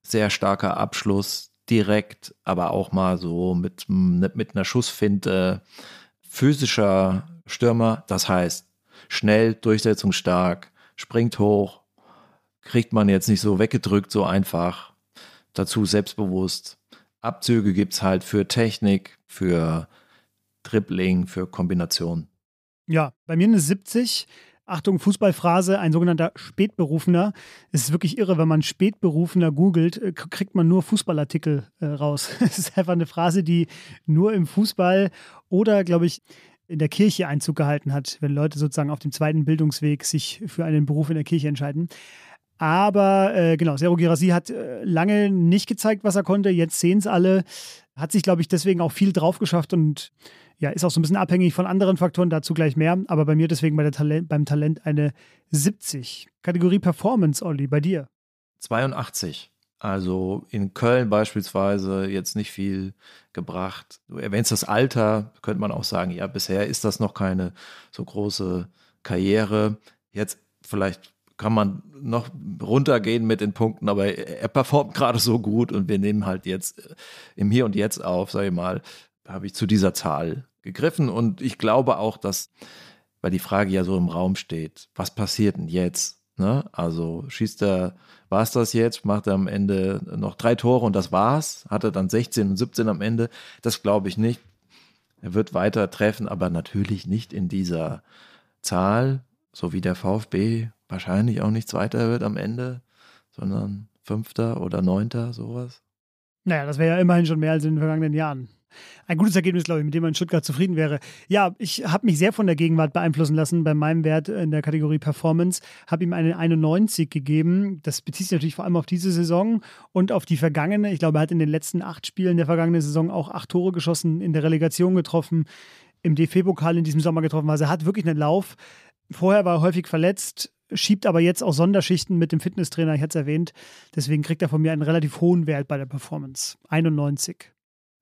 sehr starker Abschluss, direkt, aber auch mal so mit, mit einer Schussfinte, physischer Stürmer, das heißt schnell, durchsetzungsstark, springt hoch, kriegt man jetzt nicht so weggedrückt, so einfach. Dazu selbstbewusst. Abzüge gibt es halt für Technik, für Dribbling, für Kombination. Ja, bei mir eine 70. Achtung, Fußballphrase, ein sogenannter Spätberufener. Es ist wirklich irre, wenn man Spätberufener googelt, äh, kriegt man nur Fußballartikel äh, raus. [laughs] Es ist einfach eine Phrase, die nur im Fußball oder, glaube ich, in der Kirche Einzug gehalten hat, wenn Leute sozusagen auf dem zweiten Bildungsweg sich für einen Beruf in der Kirche entscheiden. Aber äh, genau, Sero Girassi hat äh, lange nicht gezeigt, was er konnte. Jetzt sehen es alle. Hat sich, glaube ich, deswegen auch viel drauf geschafft und ja, ist auch so ein bisschen abhängig von anderen Faktoren, dazu gleich mehr. Aber bei mir deswegen bei der Talent, beim Talent eine 70. Kategorie Performance, Olli, bei dir? 82. Also in Köln beispielsweise jetzt nicht viel gebracht. Du erwähnst das Alter, könnte man auch sagen, ja, bisher ist das noch keine so große Karriere. Jetzt vielleicht kann man noch runtergehen mit den Punkten, aber er performt gerade so gut und wir nehmen halt jetzt im Hier und Jetzt auf, sage ich mal, habe ich zu dieser Zahl gegriffen und ich glaube auch, dass, weil die Frage ja so im Raum steht, was passiert denn jetzt? Ne? Also schießt er, war es das jetzt, macht er am Ende noch drei Tore und das war's, hat er dann 16 und 17 am Ende, das glaube ich nicht. Er wird weiter treffen, aber natürlich nicht in dieser Zahl, so wie der VfB wahrscheinlich auch nicht Zweiter wird am Ende, sondern Fünfter oder Neunter, sowas. Naja, das wäre ja immerhin schon mehr als in den vergangenen Jahren. Ein gutes Ergebnis, glaube ich, mit dem man in Stuttgart zufrieden wäre. Ja, ich habe mich sehr von der Gegenwart beeinflussen lassen bei meinem Wert in der Kategorie Performance. Habe ihm eine 91 gegeben. Das bezieht sich natürlich vor allem auf diese Saison und auf die vergangene. Ich glaube, er hat in den letzten acht Spielen der vergangenen Saison auch acht Tore geschossen, in der Relegation getroffen, im DFB-Pokal in diesem Sommer getroffen. Also er hat wirklich einen Lauf. Vorher war er häufig verletzt, schiebt aber jetzt auch Sonderschichten mit dem Fitnesstrainer, ich hatte es erwähnt. Deswegen kriegt er von mir einen relativ hohen Wert bei der Performance. 91.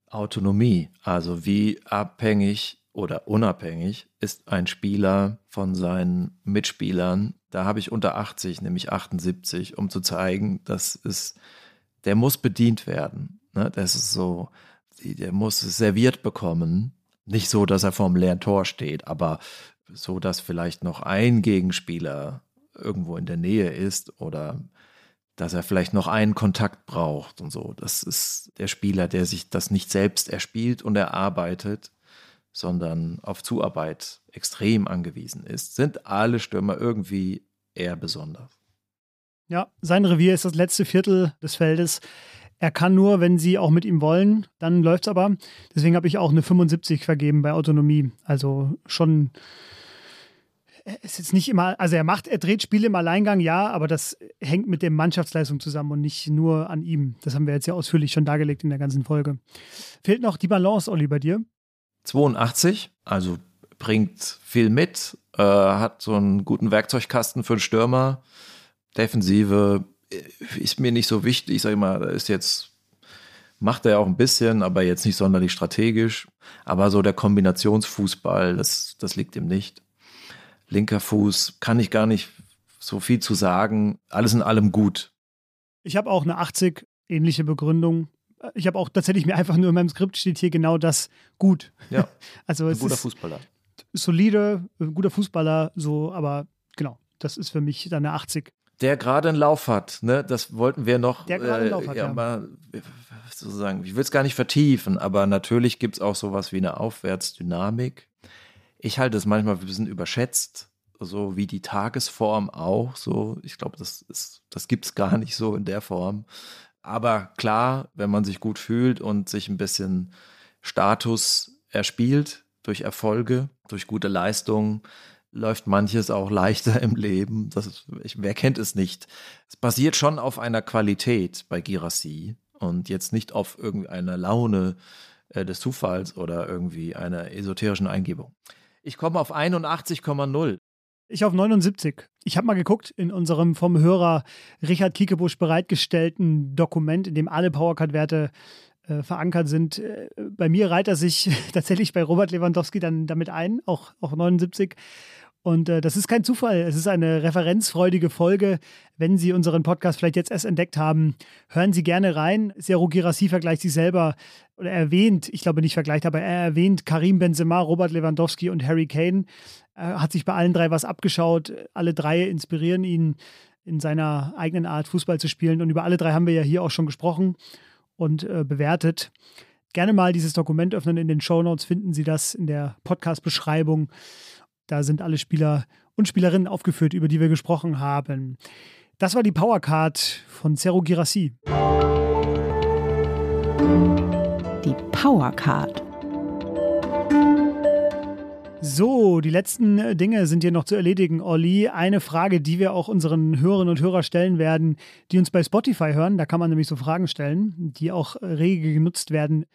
Autonomie, also wie abhängig oder unabhängig ist ein Spieler von seinen Mitspielern. Da habe ich unter 80, nämlich 78, um zu zeigen, dass es, der muss bedient werden. Ne? Das ist so, der muss es serviert bekommen. Nicht so, dass er vorm leeren Tor steht, aber so, dass vielleicht noch ein Gegenspieler irgendwo in der Nähe ist oder dass er vielleicht noch einen Kontakt braucht und so. Das ist der Spieler, der sich das nicht selbst erspielt und erarbeitet, sondern auf Zuarbeit extrem angewiesen ist. Sind alle Stürmer irgendwie eher besonders. Ja, sein Revier ist das letzte Viertel des Feldes. Er kann nur, wenn sie auch mit ihm wollen, dann läuft es aber. Deswegen habe ich auch eine 75 vergeben bei Autonomie. Also schon ist jetzt nicht immer, also er macht, er dreht Spiele im Alleingang, ja, aber das hängt mit der Mannschaftsleistung zusammen und nicht nur an ihm. Das haben wir jetzt ja ausführlich schon dargelegt in der ganzen Folge. Fehlt noch die Balance, Olli, bei dir? 82, also bringt viel mit, äh, hat so einen guten Werkzeugkasten für einen Stürmer. Defensive ist mir nicht so wichtig. Ich sage mal, ist jetzt, macht er auch ein bisschen, aber jetzt nicht sonderlich strategisch. Aber so der Kombinationsfußball, das, das liegt ihm nicht. Linker Fuß, kann ich gar nicht so viel zu sagen. Alles in allem gut. Ich habe auch eine 80, ähnliche Begründung. Ich habe auch tatsächlich mir einfach nur in meinem Skript steht hier genau das gut. Ja. [laughs] Also Ein es guter ist Fußballer. solide, guter Fußballer, so, aber genau, das ist für mich dann eine 80. Der gerade einen Lauf hat, ne? Das wollten wir noch. Der gerade einen Lauf hat, ja. Mal, sozusagen, ich will es gar nicht vertiefen, aber natürlich gibt es auch sowas wie eine Aufwärtsdynamik. Ich halte es manchmal ein bisschen überschätzt, so wie die Tagesform auch. So, ich glaube, das ist, das gibt es gar nicht so in der Form. Aber klar, wenn man sich gut fühlt und sich ein bisschen Status erspielt durch Erfolge, durch gute Leistungen, läuft manches auch leichter im Leben. Das ist, ich, wer kennt es nicht? Es basiert schon auf einer Qualität bei Girassi und jetzt nicht auf irgendeiner Laune äh, des Zufalls oder irgendwie einer esoterischen Eingebung. Ich komme auf 81,0. Ich auf 79. Ich habe mal geguckt in unserem vom Hörer Richard Kiekebusch bereitgestellten Dokument, in dem alle Powercard-Werte äh, verankert sind. Äh, bei mir reiht er sich [laughs] tatsächlich bei Robert Lewandowski dann damit ein, auch, auch 79. Und äh, das ist kein Zufall. Es ist eine referenzfreudige Folge. Wenn Sie unseren Podcast vielleicht jetzt erst entdeckt haben, hören Sie gerne rein. Sero Girassi vergleicht sich selber oder erwähnt, ich glaube nicht vergleicht, aber er erwähnt Karim Benzema, Robert Lewandowski und Harry Kane. Er hat sich bei allen drei was abgeschaut. Alle drei inspirieren ihn in seiner eigenen Art, Fußball zu spielen. Und über alle drei haben wir ja hier auch schon gesprochen und äh, bewertet. Gerne mal dieses Dokument öffnen. In den Show Notes finden Sie das in der Podcast-Beschreibung. Da sind alle Spieler und Spielerinnen aufgeführt, über die wir gesprochen haben. Das war die Powercard von Zero Girassi. Die Powercard. So, die letzten Dinge sind hier noch zu erledigen, Olli. Eine Frage, die wir auch unseren Hörerinnen und Hörern stellen werden, die uns bei Spotify hören. Da kann man nämlich so Fragen stellen, die auch rege genutzt werden.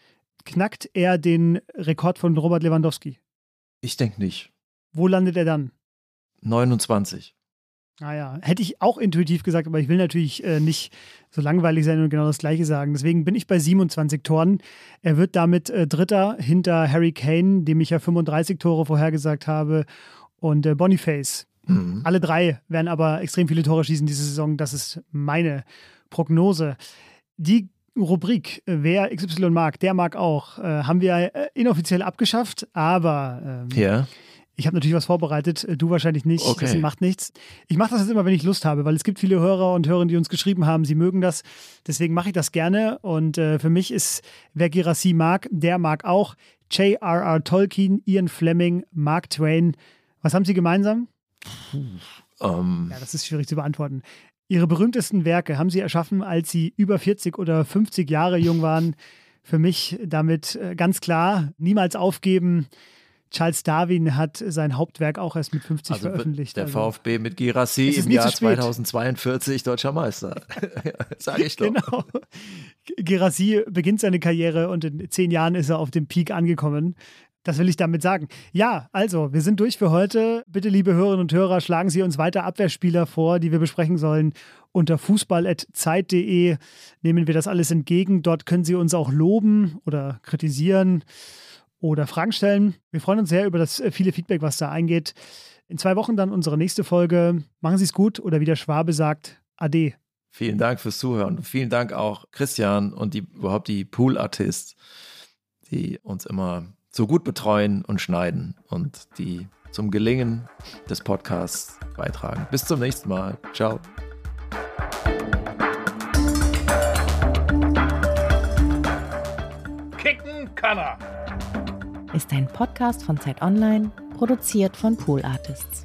Knackt er den Rekord von Robert Lewandowski? Ich denke nicht. Wo landet er dann? 29. Naja, hätte ich auch intuitiv gesagt, aber ich will natürlich äh, nicht so langweilig sein und genau das Gleiche sagen. Deswegen bin ich bei 27 Toren. Er wird damit äh, Dritter hinter Harry Kane, dem ich ja 35 Tore vorhergesagt habe, und äh, Boniface. Mhm. Alle drei werden aber extrem viele Tore schießen diese Saison. Das ist meine Prognose. Die Rubrik, äh, wer XY mag, der mag auch, äh, haben wir äh, inoffiziell abgeschafft, aber ähm, Ja. Ich habe natürlich was vorbereitet, äh, du wahrscheinlich nicht. Okay. Das macht nichts. Ich mache das jetzt immer, wenn ich Lust habe, weil es gibt viele Hörer und Hörerinnen, die uns geschrieben haben, sie mögen das. Deswegen mache ich das gerne. Und äh, für mich ist, wer Girassi mag, der mag auch J.R.R. Tolkien, Ian Fleming, Mark Twain. Was haben sie gemeinsam? Ähm, Ja, das ist schwierig zu beantworten. Ihre berühmtesten Werke haben sie erschaffen, als sie über 40 oder 50 Jahre jung waren. Für mich damit äh, ganz klar, niemals aufgeben. Charles Darwin hat sein Hauptwerk auch erst mit 50 also veröffentlicht. der also, VfB mit Girassi im Jahr zu spät. 2042 deutscher Meister. [laughs] [laughs] Sag ich doch. Genau. Gerassi beginnt seine Karriere und in zehn Jahren ist er auf dem Peak angekommen. Das will ich damit sagen. Ja, also, wir sind durch für heute. Bitte, liebe Hörerinnen und Hörer, schlagen Sie uns weiter Abwehrspieler vor, die wir besprechen sollen. Unter fußball.zeit.de nehmen wir das alles entgegen. Dort können Sie uns auch loben oder kritisieren oder Fragen stellen. Wir freuen uns sehr über das äh, viele Feedback, was da eingeht. In zwei Wochen dann unsere nächste Folge. Machen Sie es gut oder wie der Schwabe sagt, Ade. Vielen Dank fürs Zuhören. Vielen Dank auch Christian und die, überhaupt die Pool-Artists, die uns immer so gut betreuen und schneiden und die zum Gelingen des Podcasts beitragen. Bis zum nächsten Mal. Ciao. Kicken kann er. Ist ein Podcast von Zeit Online, produziert von Pool Artists.